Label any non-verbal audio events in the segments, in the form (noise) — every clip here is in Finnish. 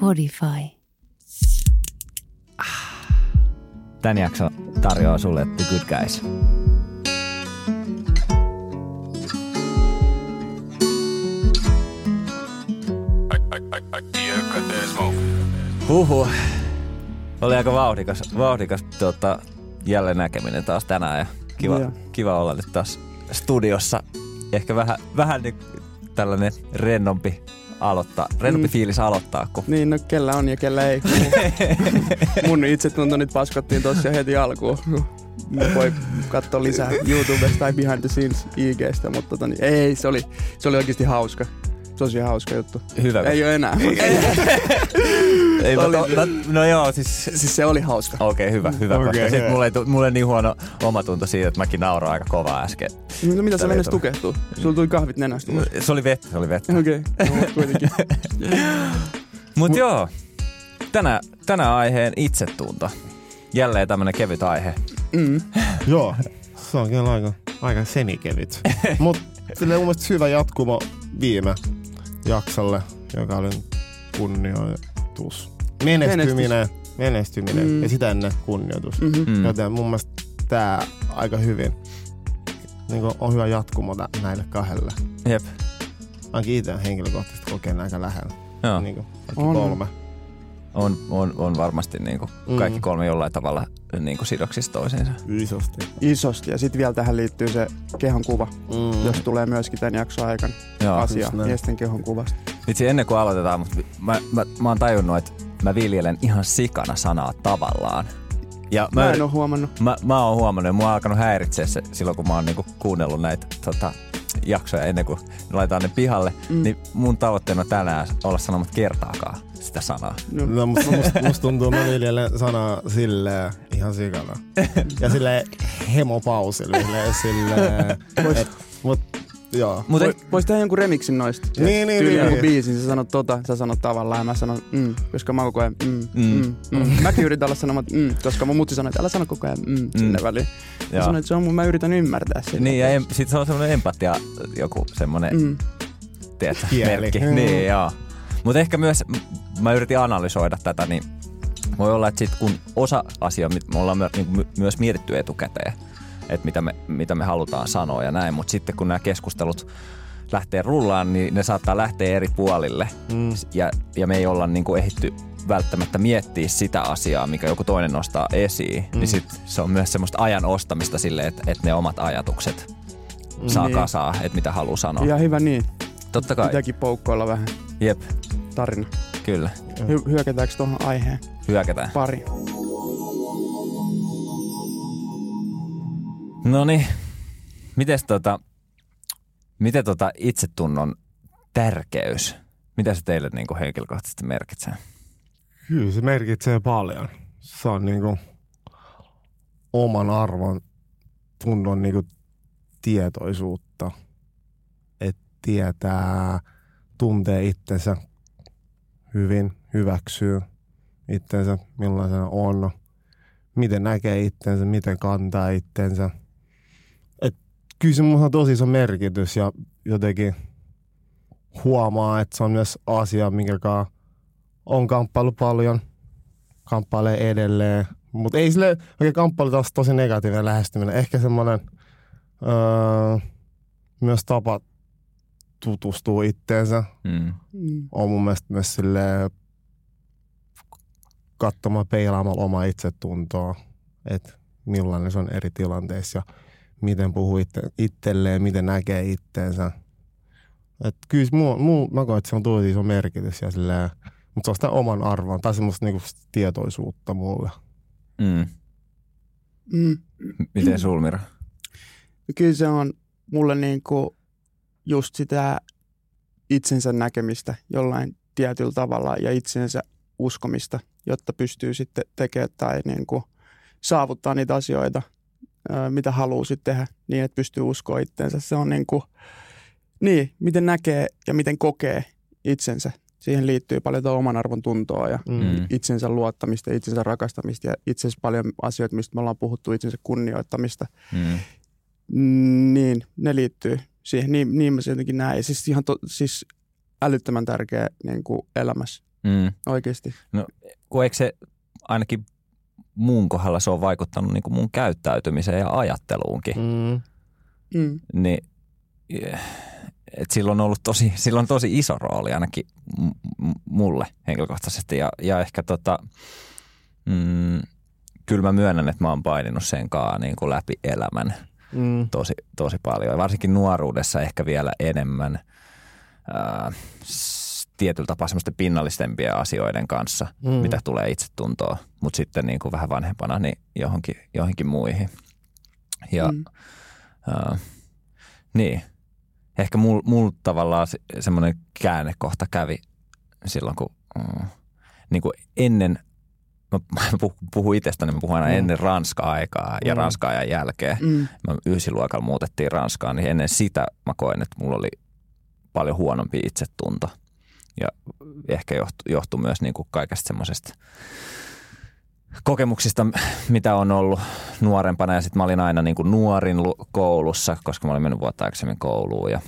Podify. Tän jakson tarjoaa sulle The Good Guys. Huhu. Oli aika vauhdikas, vauhdikas tuota, jälleen näkeminen taas tänään ja kiva, Joo. Kiva olla nyt taas studiossa. Ehkä vähän, vähän niin tällainen rennompi aloittaa, rennompi Mm. fiilis aloittaa, kun Niin, no kellä on ja kellä ei. (laughs) Mun itsetunto nyt paskottiin tossa heti alkuun. Voi katsoa lisää YouTubesta tai Behind the Scenes IGstä, mutta tota, niin, ei, se oli, se oli oikeasti hauska. Tosi hauska juttu. hyvä. Ei ole enää. (laughs) Ei, mä se. no, no joo, siis siis se oli hauska. Okei, okay, hyvä, hyvä. Okay, koska sit hyvä. mulle, ei mulle niin huono omatunto siitä, että mäkin nauroin aika kovaa äsken. No mitä sä ei tukehtuu? Sulla tuli kahvit nenästä. ulos. Se oli vettä, se oli vettä. Okei, okay. no, kuitenkin. (laughs) Mut joo, tänä, tänä aiheen itsetunto. Jälleen tämmönen kevyt aihe. Mm. (laughs) Joo, se on kyllä aika, aika semikevyt. (laughs) Mutta sille mun mielestä hyvä jatkumo viime jaksolle, joka oli kunnioitus. Menestyminen, menestyminen Mm. ja sitä ennen kunnioitus. Mm-hmm. Mm. Mm. Joten mun mielestä tää aika hyvin niin on hyvä jatkumo näille kahdelle. Jep, Ainakin itse henkilökohtaisesti kokeen aika lähellä. joo. Niin kuin, On. kolme. On, on, on varmasti niinku kaikki Mm. kolme jollain tavalla niinku sidoksissa toisiinsa. Isosti. Isosti. Ja sitten vielä tähän liittyy se kehon kuva, Mm. jos tulee myöskin tämän jakson aikana Joo. asia miesten kehon kuvasta. Vitsi, ennen kuin aloitetaan, mutta mä, mä, mä oon tajunnut, että mä viljelen ihan sikana sanaa tavallaan. Ja Mä, mä, en ole huomannut. Mä, mä oon huomannut, ja mua on alkanut häiritseä se silloin, kun mä oon niinku kuunnellut näitä tota, jaksoja ennen kuin ne laitetaan ne pihalle. Mm. Niin mun tavoitteena on tänään olla sanomatta kertaakaan sitä sanaa. No. No, musta, musta, musta tuntuu, mä viljelen sanaa silleen ihan sikana. Ja sille hemopausilla, silleen, silleen, et, mut joo. Mut Voi, ei, vois tehdä jonkun remixin noista. Niin, niin, Tyyli niin. joku biisin, sä sanot tota, sä sanot tavallaan ja mä sanon mm, koska mä koko ajan mm, mm, Mm. mm. Mäkin yritän olla sanomatta mm, koska mun mutsi sanoi, että älä sano koko ajan mm, sinne väliin. Mä joo. sanoin, että se on mun, mä yritän ymmärtää sitä. Niin, ja em, sit se on semmoinen empatia, joku semmoinen, mm. Mm. tiedätkö, merkki. Mm. Niin, joo. Mutta ehkä myös, mä yritin analysoida tätä, niin voi olla, että sit kun osa asioita, me ollaan my, niin my, myös mietitty etukäteen, että mitä me, mitä me halutaan sanoa ja näin, mutta sitten kun nämä keskustelut lähtee rullaan, niin ne saattaa lähteä eri puolille Mm. ja, ja me ei olla niin kuin ehditty välttämättä miettiä sitä asiaa, mikä joku toinen nostaa esiin, mm. niin sit se on myös semmoista ajan ostamista sille, että, että ne omat ajatukset saa Niin. kasaa, että mitä haluaa sanoa. Ihan hyvä niin. Totta kai, Pitääkin poukkoilla vähän jep, tarina. kyllä, Hy- hyökätäänkö tuohon aiheen hyökätään. pari? No niin, mites tota, miten tota itsetunnon tärkeys, mitä se teille niinku henkilökohtaisesti merkitsee? Kyllä se merkitsee paljon. Se on niinku oman arvon tunnon niinku tietoisuutta. Että tietää, tuntee itsensä hyvin, hyväksyy itsensä, millaisena on, miten näkee itsensä, miten kantaa itsensä. Et kyllä se on tosi iso merkitys ja jotenkin huomaa, että se on myös asia, minkä on kamppailu paljon, kamppailee edelleen, mutta ei sille oikein kamppailu taas tosi negatiivinen lähestyminen. Ehkä semmoinen öö, myös tapa tutustua itteensä Mm. Mm. on mun mielestä myös sille katsomaan peilaamalla omaa itsetuntoa, että millainen se on eri tilanteissa ja miten puhuu itse, itselleen, miten näkee itteensä. Et kyllä muu, muu, mä koen, että se on tosi iso merkitys ja silleen, mutta se on sitä oman arvon tai semmoista niinku tietoisuutta mulle. Mm. Mm. Miten Sulmira? Kyllä se on mulle niinku just sitä itsensä näkemistä jollain tietyllä tavalla ja itsensä uskomista, jotta pystyy sitten tekemään tai niinku saavuttaa niitä asioita, mitä haluaa sitten tehdä niin, että pystyy uskoa itseensä. Se on niinku, niin, miten näkee ja miten kokee itsensä. Siihen liittyy paljon oman arvon tuntoa ja Mm. itsensä luottamista, itsensä rakastamista ja itse asiassa paljon asioita, mistä me ollaan puhuttu, itsensä kunnioittamista. Mm. Mm, Niin, ne liittyy siihen. Niin, niin mä se jotenkin näen. Ja siis ihan to, siis älyttömän tärkeä niin kuin elämässä Mm. oikeasti. Kun eikö se ainakin muun kohdalla se on vaikuttanut niin kuin mun käyttäytymiseen ja ajatteluunkin. Mm. Mm. niin et sillä on ollut tosi, sillä on tosi iso rooli ainakin mulle henkilökohtaisesti ja, ja ehkä tota, mm, kyllä mä myönnän, että mä oon paininut sen kaa niin kuin läpi elämän Mm. tosi, tosi paljon varsinkin nuoruudessa ehkä vielä enemmän ää, tietyllä tapaa semmoisten pinnallistempien asioiden kanssa, Mm. mitä tulee itsetuntoa, mutta sitten niin kuin vähän vanhempana niin johonkin, johonkin muihin. Ja Mm. Uh, niin. Ehkä mul, mul tavallaan se, semmoinen käännekohta kävi silloin, kun mm, niin kuin ennen, mä (laughs) puh- puhun itsestäni, mä puhun aina Mm. ennen Ranska-aikaa ja Mm. Ranska-ajan jälkeen. Mm. Mä ysiluokalla muutettiin Ranskaan, niin ennen sitä mä koen, että mulla oli paljon huonompi itsetunto. Ja ehkä johtui, johtui myös niin kuin kaikesta semmoisesta kokemuksista, mitä on ollut nuorempana. Ja sitten mä olin aina niin kuin nuorin lu- koulussa, koska mä olin mennyt vuotta aikaisemmin kouluun. Ja,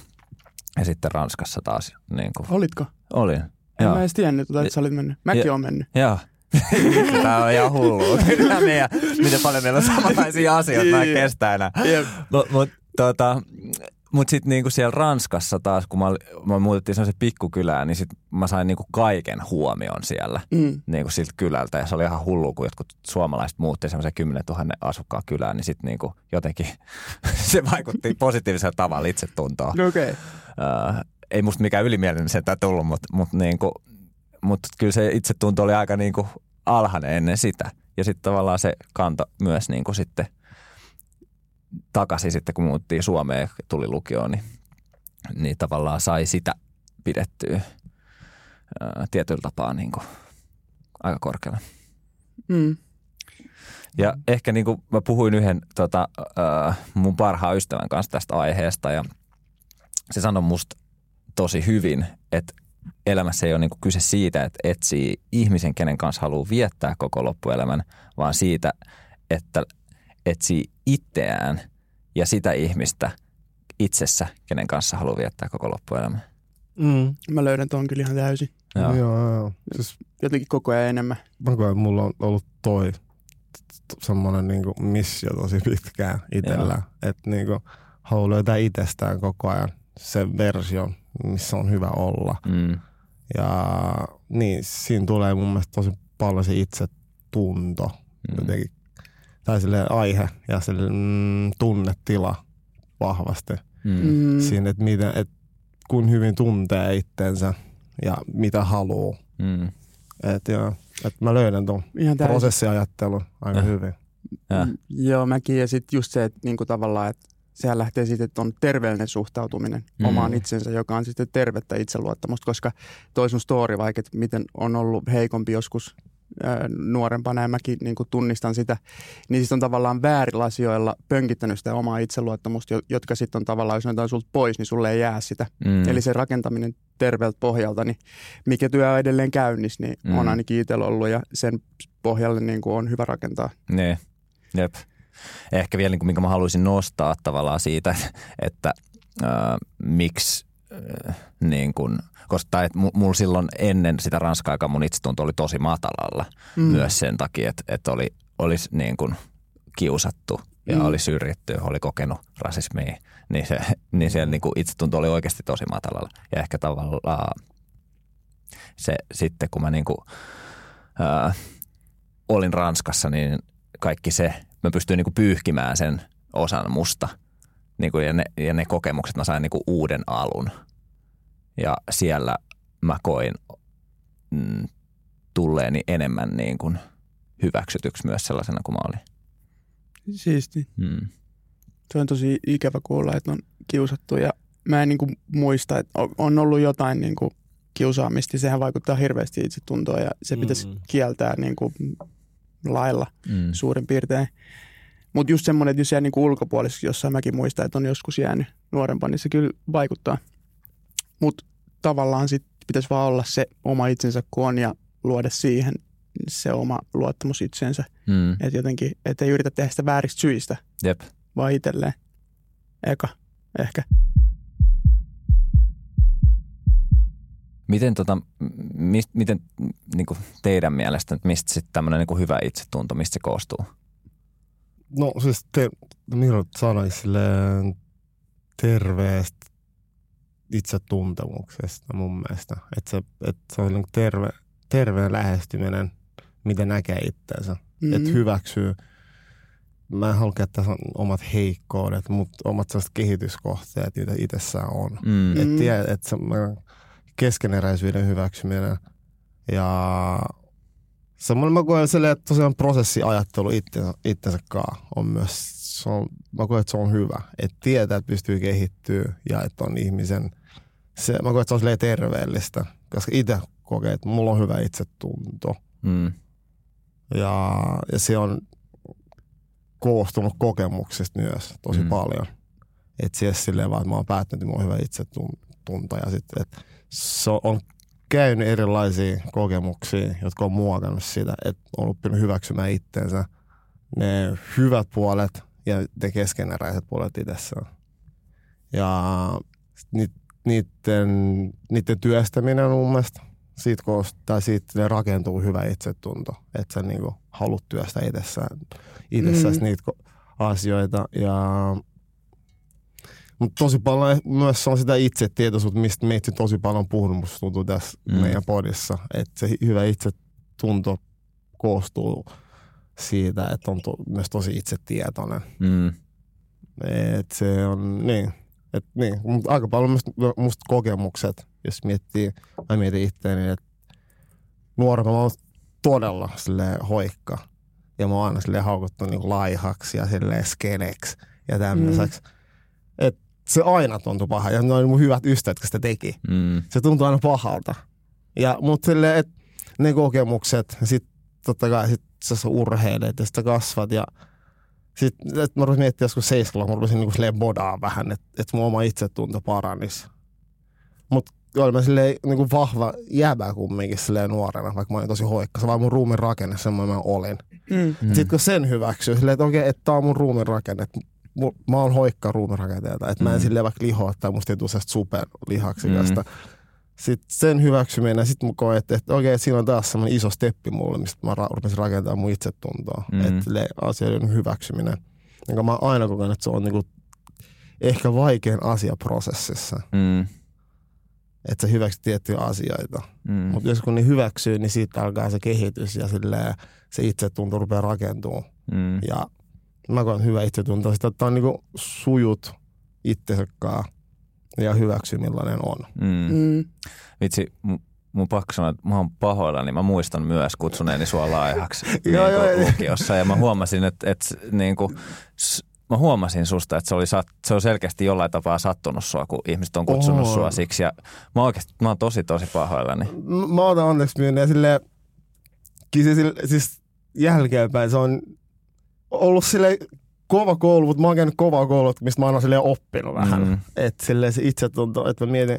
ja sitten Ranskassa taas niin kuin Olitko? olin. En Joo. mä edes tiennyt, että sä olit mennyt. Mäkin Ja- oon mennyt. Joo. Tämä on ihan hullua. (laughs) Kyllä meidän, miten paljon meillä on samanlaisia asioita, mä en Jep. kestä enää. Jep. Mut, mut, tota, mut sitten niinku siellä Ranskassa taas, kun mä, mä muutettiin sellaisen pikkukylään, niin sit mä sain niinku kaiken huomion siellä Mm. niinku siltä kylältä. Ja se oli ihan hullu, kun jotkut suomalaiset muutti semmoisen 10 000 asukkaan kylään, niin sitten niinku jotenkin (laughs) se vaikutti (laughs) positiivisella tavalla itsetuntoon. No okei. Uh, ei musta mikään ylimielinen sentään tullut, mutta mut niinku, mut kyllä se itsetunto oli aika niinku alhainen ennen sitä. Ja sitten tavallaan se kanto myös niinku sitten takaisin sitten, kun muuttiin Suomeen ja tuli lukioon, niin, niin tavallaan sai sitä pidettyä ää, tietyllä tapaa niinku aika korkealla. Mm. Ja ehkä niin kuin mä puhuin yhden tota, äh, mun parhaan ystävän kanssa tästä aiheesta ja se sanoi musta tosi hyvin, että elämässä ei ole niin kuin kyse siitä, että etsii ihmisen, kenen kanssa haluaa viettää koko loppuelämän, vaan siitä, että etsii itseään ja sitä ihmistä itsessä, kenen kanssa haluaa viettää koko loppuelämän. Mm. Mä löydän ton kyllä ihan täysin. Joo. Joo, joo, joo. Siis Jotenkin koko ajan enemmän. mä koen, että mulla on ollut toi semmoinen niinku missio tosi pitkään itsellä. Että niinku haluaa löytää itsestään koko ajan sen version, missä on hyvä olla. Mm. Ja niin, siinä tulee mun mielestä tosi paljon se itsetunto Mm. jotenkin. Tai silleen aihe ja silleen, mm, tunnetila vahvasti. Mm. Mm. Siinä, että, miten, että kun hyvin tuntee itsensä ja mitä haluaa. Mm. Että joo, että mä löydän tuon prosessiajattelun aika Ja. hyvin. Ja. Mm, Joo, mäkin. Ja sitten just se, että niinku tavallaan, että sehän lähtee siitä, että on terveellinen suhtautuminen Mm. omaan itsensä, joka on sitten tervettä itseluottamusta, koska toi sun story vaikka, että miten on ollut heikompi joskus ää, nuorempana ja mäkin niin kuin tunnistan sitä, niin siis on tavallaan väärillä asioilla pönkittänyt sitä omaa itseluottamusta, jo- jotka sitten on tavallaan, jos ne otetaan sulta pois, niin sulle ei jää sitä. Mm. Eli se rakentaminen terveeltä pohjalta, niin mikä työ on edelleen käynnissä, niin Mm. on ainakin itsellä ollut ja sen pohjalle niin kuin on hyvä rakentaa. Niin, jep. Ehkä vielä, niin kuin, minkä mä haluaisin nostaa tavallaan siitä, (laughs) että äh, miksi äh, niin kuin, koska tai, että mu- mulla silloin ennen sitä Ranska-aikaa mun itsetunto oli tosi matalalla mm. myös sen takia, että, että oli, olisi niin kuin kiusattu ja mm. Mm. oli syrjitty, oli kokenut rasismia, niin, se, (laughs) niin siellä niin kuin itsetunto oli oikeasti tosi matalalla. Ja ehkä tavallaan se sitten, kun mä niin kuin, äh, olin Ranskassa, niin kaikki se, mä pystyin niinku pyyhkimään sen osan musta. Niinku, ja, ne, ja ne kokemukset, mä sain niinku uuden alun. Ja siellä mä koin mm, tulleeni enemmän niin kuin hyväksytyksi myös sellaisena kuin mä olin. Siisti. Mm. Se on tosi ikävä kuulla, että on kiusattu ja mä en niin kuin muista, että on- on ollut jotain niin kuin kiusaamista. Sehän vaikuttaa hirveästi itsetuntoon ja se pitäisi Mm. kieltää niin kuin lailla Mm. suurin piirtein. Mutta just semmoinen, että jos jää niin kuin ulkopuolisesti, jossain mäkin muistan, että on joskus jäänyt nuorempana, niin se kyllä vaikuttaa. Mutta tavallaan sit pitäisi vaan olla se oma itsensä kun ja luoda siihen se oma luottamus itseensä. Mm. Että jotenkin, että ei yritä tehdä sitä vääristä syistä, Jep. vaan itselleen. eka ehkä. Miten, tota, mist, miten niin kuin teidän mielestä, että mistä sitten tämmöinen niin hyvä itsetunto, mistä se koostuu? No siis te, minä silleen terveestä itsetuntemuksesta mun mielestä. Että se, että se on niin terve, terveen lähestyminen, miten näkee itseensä. Mm-hmm. Että hyväksyy. Mä en halua käyttää omat heikkoudet, mutta omat sellaiset kehityskohteet, joita itsessään on. Mm. Että et se, keskeneräisyyden hyväksyminen ja semmoinen mä koen sille, että tosiaan prosessiajattelu itsensä, itsensä on myös, se on, mä koen, että se on hyvä. Että tietää, että pystyy kehittyä ja että on ihmisen, se, mä koen, että se on terveellistä, koska itse kokee, että mulla on hyvä itsetunto. Mm. Ja, ja se on koostunut kokemuksista myös tosi mm. paljon. Että siellä silleen vaan, että mä oon päättänyt, että mulla on hyvä itsetunto ja sitten, että se on käynyt erilaisia kokemuksia, jotka on muokannut sitä, että on oppinut hyväksymään itteensä ne hyvät puolet ja ne keskeneräiset puolet itsessään. Ja niiden, niiden työstäminen on mun mielestä siitä, tai siitä ne rakentuu hyvä itsetunto, että sä niinku haluat työstää itsessään, itsessään mm. niitä asioita. Ja mutta tosi paljon myös on sitä itsetietoisuutta, mistä meitä tosi paljon puhunut, musta tuntuu tässä mm. meidän podissa. Että se hyvä itsetunto koostuu siitä, että on to, myös tosi itsetietoinen. Mm. Et se on, niin. Et niin. Mutta aika paljon musta, musta kokemukset, jos miettii, mä mietin itseäni, että nuorena mä oon todella hoikka. Ja mä oon aina silleen haukuttu niin laihaksi ja silleen skeneksi ja tämmöiseksi. Mm. Et se aina tuntui paha. Ja ne oli mun hyvät ystävät, jotka sitä teki. Mm. Se tuntui aina pahalta. Ja, mutta silleen, että ne kokemukset, ja sitten totta kai sit sä urheilet ja sitten kasvat ja sitten että mä rupesin miettimään joskus seiskalla, mä rupesin niinku silleen bodaa vähän, että et mun oma itsetunto paranisi. Mutta olin mä silleen niinku vahva jäbä kumminkin silleen nuorena, vaikka mä olin tosi hoikka. Se vaan mun ruumin rakenne, semmoinen mä olin. Mm. mm. Sitten kun sen hyväksyy, silleen, että okei, okay, että tää on mun ruumin rakenne, että mä oon hoikka ruumirakenteelta, että mm. mä en mm. silleen vaikka lihoa tai musta ei tule superlihaksikasta. Mm. Sitten sen hyväksyminen, sitten mä koen, että, että okei, että siinä on taas semmoinen iso steppi mulle, mistä mä rupesin rakentamaan mun itsetuntoa. Mm. Että asioiden hyväksyminen, jonka mä aina kokenut, että se on niinku ehkä vaikein asia prosessissa. Mm. Että sä hyväksyt tiettyjä asioita. Mm. Mutta jos kun ne hyväksyy, niin siitä alkaa se kehitys ja silleen, se itsetunto rupeaa rakentumaan. Mm. Ja mä koen hyvä itsetunto. Sitä, että on niinku sujut itsesekään ja hyväksy millainen on. Mm. Mm. Vitsi, mun pakko sanoa, että mä oon pahoilla, niin mä muistan myös kutsuneeni sua laihaksi (laughs) niin lukiossa. Ja mä huomasin, että, että niin kuin, mä huomasin susta, että se, oli, se on selkeästi jollain tapaa sattunut sua, kun ihmiset on kutsunut Oho. sua siksi. Ja mä oikeasti, mä oon tosi, tosi pahoillani. Mä otan onneksi myynnin ja silleen, siis jälkeenpäin se on ollut sille kova koulu, mutta mä oon käynyt kova koulu, mistä mä oon oppinut vähän. Mm. Että silleen se itse tuntuu, että mä mietin,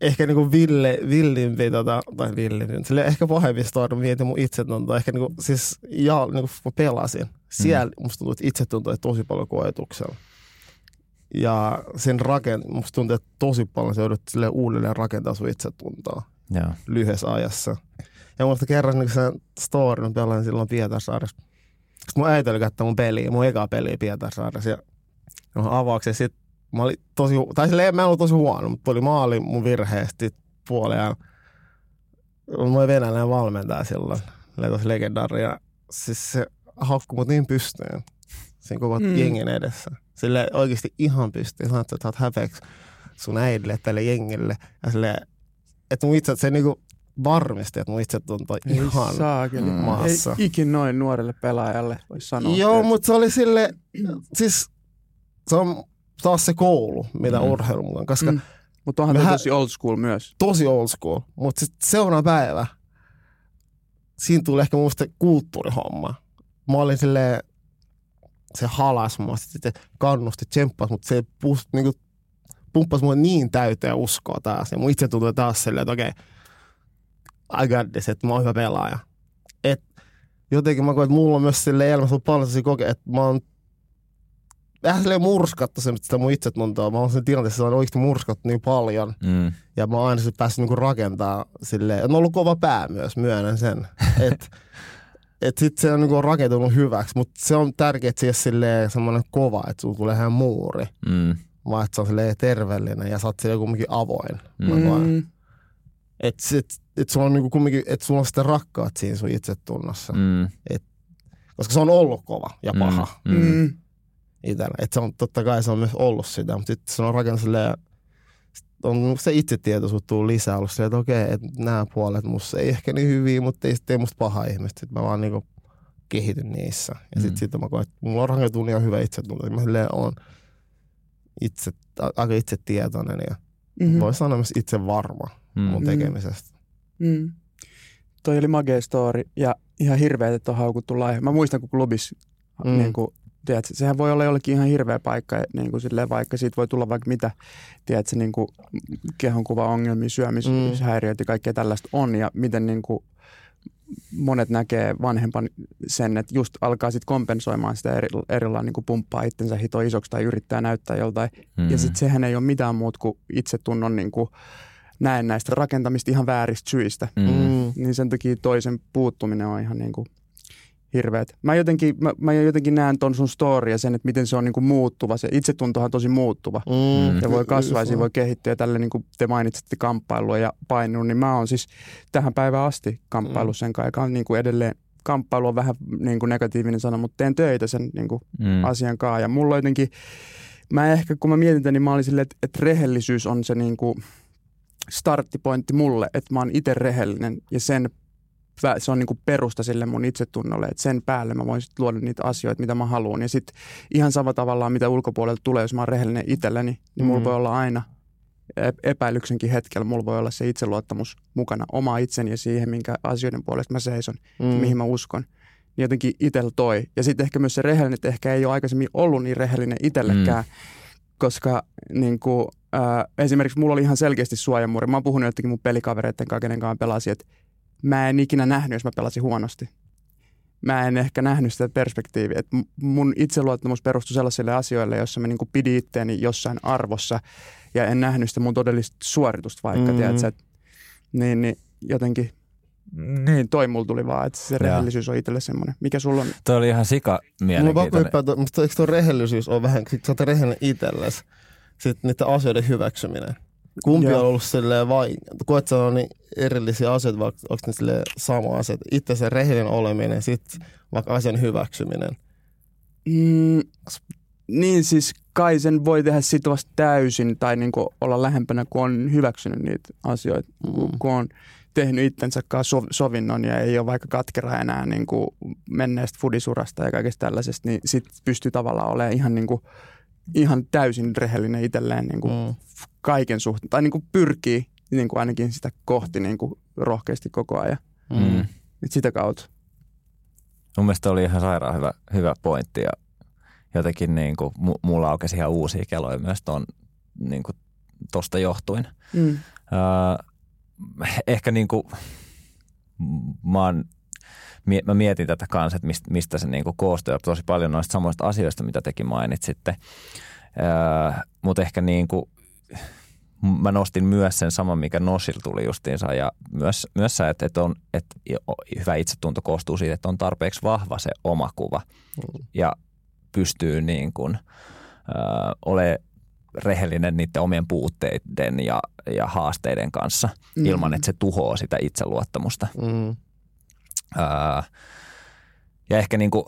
ehkä niinku ville, villimpi, tota, tai villimpi, silleen ehkä pahempi story, mietin mun itsetuntoa, ehkä niinku, siis ja, niinku mä pelasin. Siellä mm. musta tuntuu, että itsetunto tosi paljon koetuksella. Ja sen rakent, musta tuntuu, että tosi paljon se joudut sille uudelleen rakentaa sun itsetuntoa yeah. lyhyessä ajassa. Ja musta kerran niin sen story, pelasin silloin Pietarsaaressa sitten mun äiti oli katsoa mun peliä, mun eka peliä Pietarsaaressa ja avauksen sit mä olin tosi, tai silleen, mä olin tosi huono, mutta tuli maali mun virheesti puoleen. Mä olin venäläinen valmentaja silloin, oli tosi legendaari ja siis se haukkui mut niin pystyyn siinä koko mm. jengin edessä. Sille oikeasti ihan pystyy. Sanoit, että sä oot häpeäksi sun äidille tälle jengille. Ja sille, että mun itse, se niinku, varmisti, että mun itsetunto ihan saakeli. maassa. Ei ikin noin nuorelle pelaajalle voi sanoa. Joo, mutta se oli sille, siis se on taas se koulu, mitä mm. urheilu on, koska mm. Mutta onhan mehän, tosi old school myös. Tosi old school, mutta sitten seuraava päivä, siinä tuli ehkä muista kulttuurihomma. Mä olin silleen, se halas mua, sitten kannusti, tsemppasi, mutta se pust, niinku, pumppasi mua niin täyteen uskoa taas. Ja mun itse tuntui taas silleen, että okei, okay, I got this, että mä oon hyvä pelaaja. Et jotenkin mä koen, että mulla on myös sille elämässä paljon sellaisia kokea, että mä oon vähän silleen murskattu se, sitä mun itsetuntoa. Mä oon sen tilanteessa on oikeasti murskattu niin paljon. Mm. Ja mä oon aina päässyt niinku rakentaa silleen. On ollut kova pää myös, myönnän sen. (laughs) Et, et sit se on niinku rakentunut hyväksi, mutta se on tärkeää, että se ei ole silleen semmoinen kova, että sulla tulee ihan muuri. Mm. Vaan että se on silleen terveellinen ja sä oot silleen kumminkin avoin. Mm. Mm. Että et, et sulla on niinku kumminkin, että sulla on sitä rakkaat siinä sun itsetunnossa. Mm. Koska se on ollut kova ja paha. Mm. Mm. Mm. itsellä. Et se on, totta kai se on myös ollut sitä, mutta sitten se on rakentanut silleen, on se itsetietoisuus tullut lisää ollut silleen, että okei, että nämä puolet musta ei ehkä niin hyviä, mutta ei sitten musta paha ihmistä. Sitten mä vaan niinku kehityn niissä. Ja sitten Mm. sit mä koen, että mulla on rakentunut ihan hyvä itsetunto. Mä silleen on itse, aika itsetietoinen ja Mhm. mm. voi sanoa myös itse varma Mm. mun Mm. tekemisestä. Mm. Toi oli magea story ja ihan hirveä, että on haukuttu laihe. Mä muistan, kun klubis, mm. Mm. niin kuin, tiedätkö, sehän voi olla jollekin ihan hirveä paikka, niin kuin silleen, vaikka siitä voi tulla vaikka mitä, tiedätkö, niin kuin kehonkuva-ongelmia, syömishäiriöitä ja kaikkea tällaista on ja miten niin kuin, monet näkee vanhempan sen, että just alkaa sitten kompensoimaan sitä eri, erilailla niin kuin pumppaa itsensä hito isoksi tai yrittää näyttää joltain. Mm. Ja sitten sehän ei ole mitään muuta kuin itsetunnon niin kuin näennäistä rakentamista ihan vääristä syistä. Mm. Mm. Niin sen takia toisen puuttuminen on ihan niin kuin hirveät. Mä jotenkin, mä, mä jotenkin näen ton sun story ja sen, että miten se on niin kuin muuttuva. Se itsetuntohan on tosi muuttuva. Mm. Ja voi kasvaa ja voi kehittyä. Ja tälle niin kuin te mainitsitte kamppailua ja painunut, niin mä oon siis tähän päivään asti kamppailu sen kanssa. Joka on niin kuin edelleen, kamppailu on vähän niin kuin negatiivinen sana, mutta teen töitä sen niin kuin Mm. asian kanssa. Ja mulla jotenkin, mä ehkä kun mä mietin niin mä olin silleen, että, että rehellisyys on se niin kuin starttipointti mulle, että mä oon itse rehellinen ja sen se on niin kuin perusta sille mun itsetunnolle, että sen päälle mä voin sit luoda niitä asioita, mitä mä haluan. Ja sitten ihan sama tavallaan, mitä ulkopuolelta tulee, jos mä oon rehellinen itselleni, niin mulla Mm. voi olla aina ep- epäilyksenkin hetkellä, mulla voi olla se itseluottamus mukana oma itseni ja siihen, minkä asioiden puolesta mä seison mm. mihin mä uskon. Niin jotenkin itsellä toi. Ja sitten ehkä myös se rehellinen, että ehkä ei ole aikaisemmin ollut niin rehellinen itsellekään, mm. koska niin kuin, äh, esimerkiksi mulla oli ihan selkeästi suojamuuri. Mä oon puhunut jotenkin mun pelikavereiden kanssa, kenen kanssa pelasin, että mä en ikinä nähnyt, jos mä pelasin huonosti. Mä en ehkä nähnyt sitä perspektiiviä. että m- mun itseluottamus perustui sellaisille asioille, jossa mä niin pidin itteeni jossain arvossa ja en nähnyt sitä mun todellista suoritusta vaikka, Mm. mm. tiedätkö, että, niin, niin jotenkin niin, toi mulla tuli vaan, että se Joo. rehellisyys on itselle semmoinen. Mikä sulla on? Toi oli ihan sika Mulla on pakko mielenkiintoinen. hyppää, musta eikö tuo rehellisyys ole vähän, sit sä oot rehellinen itsellesi, sitten niiden asioiden hyväksyminen. Kumpi Joo. on ollut silleen vai, koet sä niin erillisiä asioita, vai onko ne silleen sama asia? Itse se rehellinen oleminen, sitten vaikka asian hyväksyminen. Mm, niin siis kai sen voi tehdä sitovasti täysin tai niin kuin olla lähempänä, kun on hyväksynyt niitä asioita. Mm. Kun on tehnyt itsensä kanssa sov- sovinnon ja ei ole vaikka katkera enää niin kuin menneestä fudisurasta ja kaikesta tällaisesta, niin sit pystyy tavallaan olemaan ihan, niin kuin, ihan täysin rehellinen itselleen niin kuin Mm. kaiken suhteen. Tai niin kuin pyrkii niin kuin ainakin sitä kohti niin kuin rohkeasti koko ajan. Mm. Et sitä kautta. Mun mielestä oli ihan sairaan hyvä, hyvä pointti ja jotenkin niin kuin, mu- mulla aukesi ihan uusia keloja myös ton, niin kuin, tosta johtuen. Mm. Öö, ehkä niin kuin, mä, oon, mä mietin tätä kanssa, että mistä, mistä se niin koostuu tosi paljon noista samoista asioista, mitä tekin mainitsitte. Öö, Mutta ehkä niin kuin, mä nostin myös sen saman, mikä Nosil tuli justiinsa ja myös, myös sä, että, että, on, että hyvä itsetunto koostuu siitä, että on tarpeeksi vahva se oma kuva ja pystyy niin kuin, ö, ole rehellinen niiden omien puutteiden ja, ja haasteiden kanssa Mm. ilman, että se tuhoaa sitä itseluottamusta. Mm. Öö, ja ehkä niin kuin,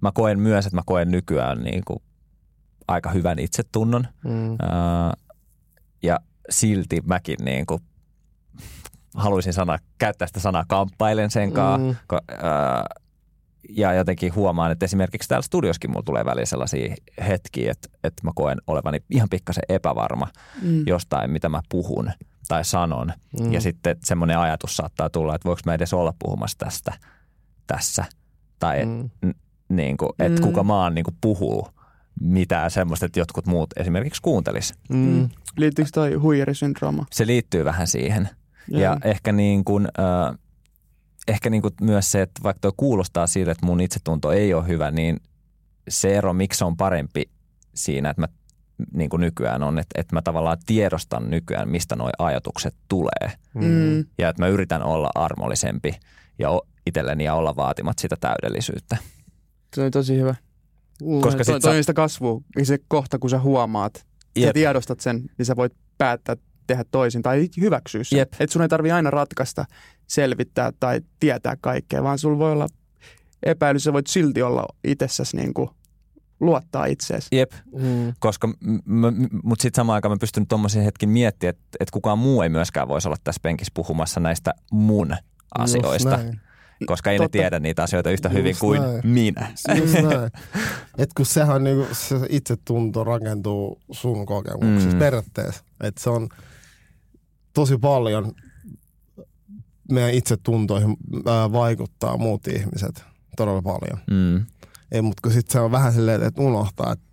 mä koen myös, että mä koen nykyään niin kuin aika hyvän itsetunnon. Mm. Öö, ja silti mäkin niin kuin haluaisin sana, käyttää sitä sanaa kamppailen sen kanssa. Mm. Ko, öö, ja jotenkin huomaan, että esimerkiksi täällä studioskin mulla tulee väliin sellaisia hetkiä, että, että mä koen olevani ihan pikkasen epävarma Mm. jostain, mitä mä puhun tai sanon. Mm. Ja sitten semmoinen ajatus saattaa tulla, että voiko mä edes olla puhumassa tästä tässä. Tai mm. Mm. niin kuin, että Mm. kuka maan niin kuin puhuu mitään semmoista, että jotkut muut esimerkiksi kuuntelis. Mm. Liittyykö toi huijarisyndrooma? Se liittyy vähän siihen. Ja, ja ehkä, niin kuin, äh, ehkä niin kuin myös se, että vaikka toi kuulostaa siltä, että mun itsetunto ei ole hyvä, niin se ero, miksi se on parempi siinä, että mä niin kuin nykyään on, että, että mä tavallaan tiedostan nykyään, mistä nuo ajatukset tulee. Mm. Ja että mä yritän olla armollisempi ja itselleni ja olla vaatimat sitä täydellisyyttä. Se on tosi hyvä. Mm. Koska Toi, sit toi sä- on sitä kasvua. Ja se kohta, kun sä huomaat ja tiedostat sen, niin sä voit päättää tehdä toisin tai hyväksyä sen. Jep. Et sun ei tarvi aina ratkaista, selvittää tai tietää kaikkea, vaan sulla voi olla epäilys, sä voit silti olla itsessäsi niin kuin luottaa itseesi. Jep, Mm. koska, mutta sitten samaan aikaan mä pystyn tuommoisen hetkin miettimään, että, että kukaan muu ei myöskään voisi olla tässä penkissä puhumassa näistä mun asioista, koska ei ne Totta. tiedä niitä asioita yhtä hyvin Just kuin näin. minä. Just (laughs) näin. Et kun sehän niinku, se itsetunto rakentuu sun kokemuksessa Mm. periaatteessa. Et se on tosi paljon meidän itsetuntoihin vaikuttaa muut ihmiset todella paljon. Mm. Ei, mutta kun sit se on vähän silleen, että unohtaa, että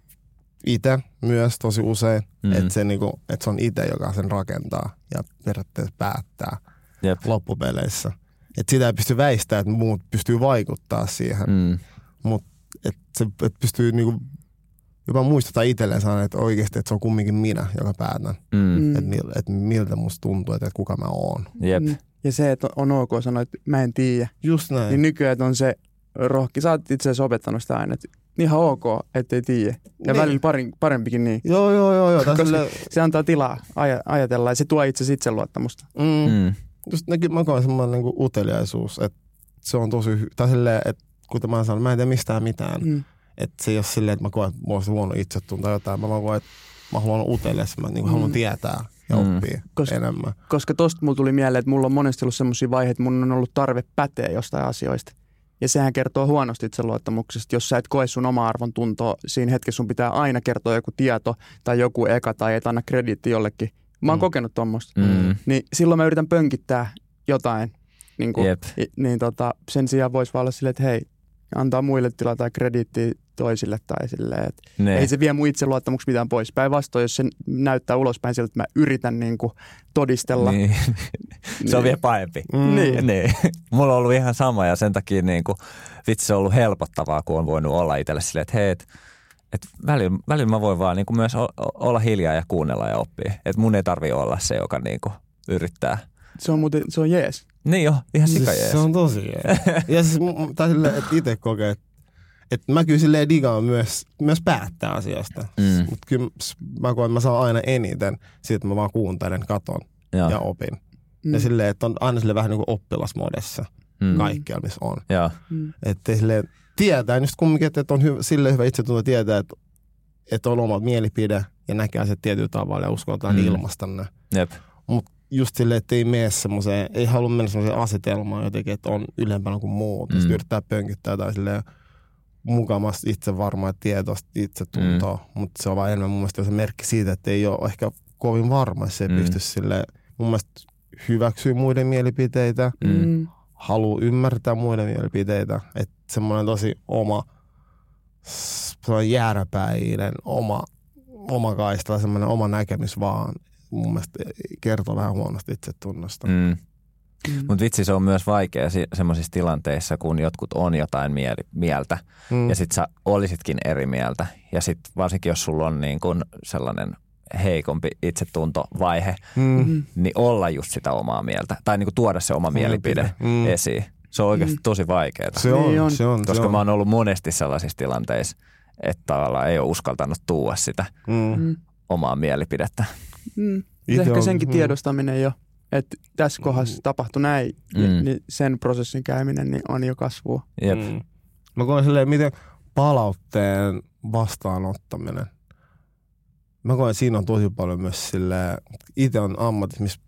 itse myös tosi usein, Mm. että se, niinku, että se on itse, joka sen rakentaa ja periaatteessa päättää Jep. loppupeleissä. Että sitä ei pysty väistämään, että muut pystyy vaikuttaa siihen. Mm. että se että pystyy niinku jopa muistuttaa itselleen sanoa, että oikeasti että se on kumminkin minä, joka päätän. Mm. Mm. Että, mil, että miltä musta tuntuu, että kuka mä oon. Jep. Mm. Ja se, että on ok sanoa, että mä en tiedä. Just näin. Niin nykyään on se rohki. Sä oot itse asiassa opettanut sitä aina, että ihan ok, ettei tiedä. Ja Niin. välillä parin, parempikin niin. Joo, joo, joo. joo. Koska- sille, Se antaa tilaa aj- ajatella ja se tuo itse itseluottamusta. mm, Mm. just nekin, mä koen semmoinen niinku uteliaisuus, että se on tosi hy- Tai silleen, että kuten mä sanon, mä en tiedä mistään mitään. Mm. Että se ei ole silleen, että mä koen, että mulla olisi huono itsetunto tai jotain. Mä vaan koen, että mä haluan olla utelias, mä niinku haluan Mm. tietää ja Mm. oppia Koska- enemmän. Koska tosta mulla tuli mieleen, että mulla on monesti ollut semmoisia vaiheita, että mun on ollut tarve päteä jostain asioista. Ja sehän kertoo huonosti itseluottamuksesta, jos sä et koe sun oma arvon tuntoa. Siinä hetkessä sun pitää aina kertoa joku tieto tai joku eka tai et anna krediitti jollekin. Mä oon Mm. kokenut tuommoista. Mm. Niin silloin mä yritän pönkittää jotain. Niin kuin, Jep. niin tota, sen sijaan voisi vaan olla silleen, että hei, antaa muille tilaa tai krediittiä toisille tai silleen, että Ne. ei se vie mun itseluottamuksesta mitään pois. Päinvastoin, jos se näyttää ulospäin siltä, että mä yritän niin kuin todistella. Niin. (laughs) se on Niin. vielä pahempi. Mm. Niin. (laughs) Niin. Mulla on ollut ihan sama ja sen takia niin kuin, vitsi se on ollut helpottavaa, kun on voinut olla itselle silleen, että hei, et, et välillä, välillä mä voin vaan niin kuin myös olla hiljaa ja kuunnella ja oppia. Että mun ei tarvi olla se, joka niin kuin yrittää. Se on muuten, se on jees. Niin jo, ihan sika jees. se on tosi jees. ja siis, tai silleen, että itse kokee, että, että mä kyllä silleen digaan myös, myös päättää asiasta. Mm. Mutta kyllä mä koen, että mä saan aina eniten siitä, että mä vaan kuuntelen, katon Joo. ja opin. Mm. Ja silleen, että on aina silleen vähän niin kuin oppilasmodessa Mm. kaikkialla, missä on. Joo. Mm. Että silleen tietää, just kumminkin, että on hyvä, silleen hyvä itsetunto tietää, että, että on oma mielipide ja näkee asiat tietyllä tavalla ja uskaltaa Mm. mm. ilmaista ne. Jep. Mutta just silleen, että ei mene semmoiseen, ei halua mennä semmoiseen asetelmaan jotenkin, että on ylempänä kuin muut. Mm. Sitten yrittää pönkittää tai silleen mukamassa itse varmaa ja tietoista itsetuntoa. Mm. Mutta se on vaan enemmän mun mielestä se merkki siitä, että ei ole ehkä kovin varma, se ei Mm. pysty silleen, mun mielestä hyväksyä muiden mielipiteitä, Mm. Haluaa ymmärtää muiden mielipiteitä. Että semmoinen tosi oma, s- sellainen jääräpäinen, oma, oma kaista, semmoinen oma näkemys vaan mun mielestä kertoo vähän huonosti itsetunnosta. Mm. Mm. Mm. Mutta vitsi, se on myös vaikea si- semmoisissa tilanteissa, kun jotkut on jotain mieli- mieltä Mm. ja sit sä olisitkin eri mieltä. Ja sit varsinkin, jos sulla on niin kun sellainen heikompi itsetuntovaihe, mm. Mm. niin olla just sitä omaa mieltä. Tai niin kuin tuoda se oma mielipide Mm. esiin. Se on oikeasti Mm. tosi vaikeaa. Se on, Niin on. se on. Koska se on. mä oon ollut monesti sellaisissa tilanteissa, että tavallaan ei ole uskaltanut tuua sitä Mm. Mm. omaa mielipidettä. Mm. Itse Ehkä on- senkin mm. tiedostaminen jo, että tässä kohdassa tapahtui näin, Mm. mm. niin sen prosessin käyminen niin on jo kasvua. Jep. Mm. Mä koen silleen, miten palautteen vastaanottaminen. Mä koen, että siinä on tosi paljon myös silleen, itse on ammatissa, missä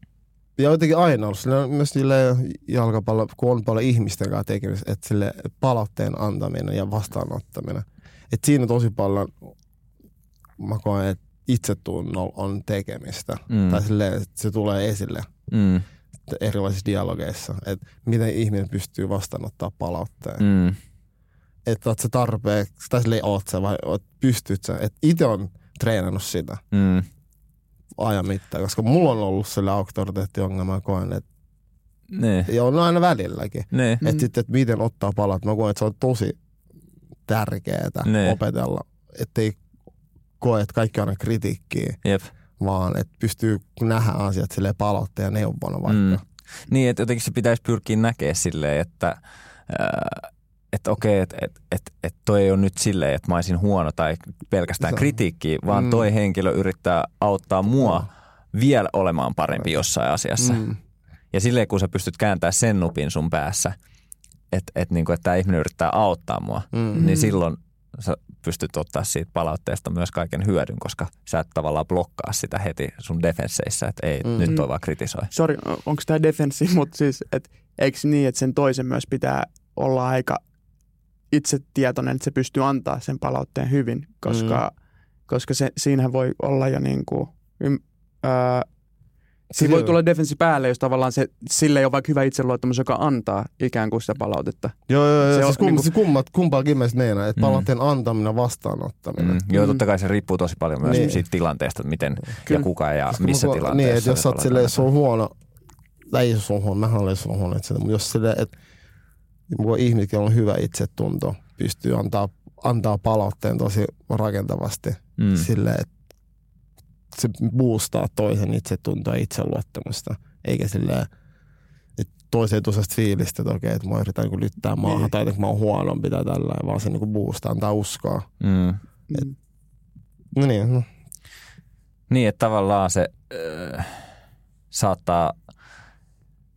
ja jotenkin aina ollut silleen, myös silleen jalkapallo, kun on paljon ihmisten kanssa tekemistä, että sille palautteen antaminen ja vastaanottaminen. Että siinä on tosi paljon, mä koen, että itsetunnolla on tekemistä. Mm. Tai silleen, että se tulee esille Mm. erilaisissa dialogeissa, että miten ihminen pystyy vastaanottaa palautteen. Mm. Että oot sä tarpeeksi, tai silleen oot sä vai oot, pystyt sä. Että itse on treenannut sitä Mm. ajan mittaan, koska mulla on ollut sille auktoriteettiongelma, mä koen, että Niin. ja on aina välilläkin. Mm. Että sitten, että miten ottaa palat, mä koen, että se on tosi tärkeää opetella, ettei koe, että kaikki on aina kritiikkiä, Jep. vaan että pystyy nähdä asiat silleen palautteen ja neuvona vaikka. Mm. Niin, että jotenkin se pitäisi pyrkiä näkemään silleen, että, ää, että okei, että et, et, et toi ei ole nyt silleen, että mä olisin huono tai pelkästään Se kritiikkiä, vaan Mm. toi henkilö yrittää auttaa mua vielä olemaan parempi jossain asiassa. Mm. Ja silleen, kun sä pystyt kääntämään sen nupin sun päässä, että et, niinku, että tämä ihminen yrittää auttaa mua, Mm. niin silloin sä pystyt ottaa siitä palautteesta myös kaiken hyödyn, koska sä et tavallaan blokkaa sitä heti sun defensseissä, että ei, Mm. nyt toi vaan kritisoi. Sori, onko tämä defenssi, mutta siis, et, eikö niin, että sen toisen myös pitää olla aika itsetietoinen, että se pystyy antaa sen palautteen hyvin, koska, mm. koska se, siinähän voi olla jo niin kuin, ym, ää, siinä voi Joo. tulla defenssi päälle, jos tavallaan se, sille ei ole vaikka hyvä itseluottamus, joka antaa ikään kuin sitä palautetta. Joo, joo, Se joo. on Siis kum, niinku- siis kummat, kumpaakin meistä että Mm. palautteen antaminen ja vastaanottaminen. Mm. Joo, Mm. totta kai se riippuu tosi paljon myös Niin. siitä tilanteesta, että miten Kyllä. ja kuka ja Koska missä mä- tilanteessa. Niin, että jos se sä oot silleen, se on huono, tai se on huono, mähän olen se on huono itse, mutta jos silleen, että ihmiset, joilla on hyvä itsetunto, pystyy antaa, antaa palautteen tosi rakentavasti Mm. mm. silleen, että se boostaa toisen itsetuntoa ja itseluottamusta, eikä silleen, että toisen sellaista fiilistä, että okei, että mä yritän niin lyttää maahan Niin. tai että mä oon huonompi tai tällä, vaan se niin boostaa, antaa uskoa. Mm. Mm. No niin, no. Niin, että tavallaan se äh, saattaa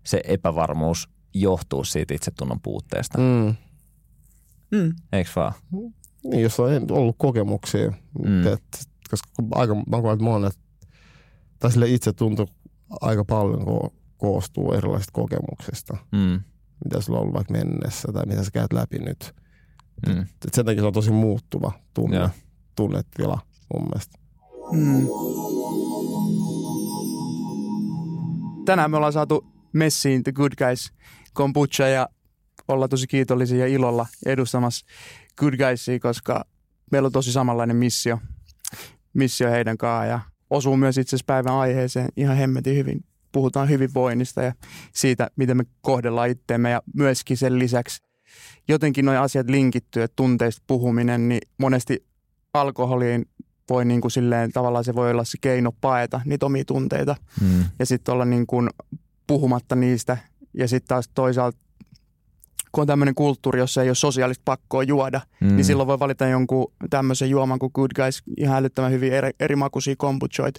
se epävarmuus johtuu siitä itsetunnon puutteesta. Mm. Mm. Eikö vaan? Niin, jos on ollut kokemuksia, Mm. mm. Et, koska aika, mä koen, että monet, tai sille itse tuntuu aika paljon ko- koostuu erilaisista kokemuksista, Mm. mitä sulla on ollut vaikka mennessä tai mitä sä käyt läpi nyt. Mm. Et sen takia se on tosi muuttuva tunne, Joo. tunnetila mun mielestä. Mm. Tänään me ollaan saatu messiin The Good Guys kombucha ja olla tosi kiitollisia ja ilolla edustamassa Good Guysia, koska meillä on tosi samanlainen missio, missio heidän kanssaan ja osuu myös itse asiassa päivän aiheeseen ihan hemmetin hyvin. Puhutaan hyvinvoinnista ja siitä, miten me kohdellaan itteemme ja myöskin sen lisäksi jotenkin nuo asiat linkittyy, että tunteista puhuminen, niin monesti alkoholiin voi niin kuin silleen, tavallaan se voi olla se keino paeta niitä omia tunteita Mm. ja sitten olla niin kuin puhumatta niistä. Ja sitten taas toisaalta, kun on tämmöinen kulttuuri, jossa ei ole sosiaalista pakkoa juoda, Mm. mm. niin silloin voi valita jonkun tämmöisen juoman kuin Good Guys, ihan älyttömän hyvin eri, eri makuisia kombuchoit,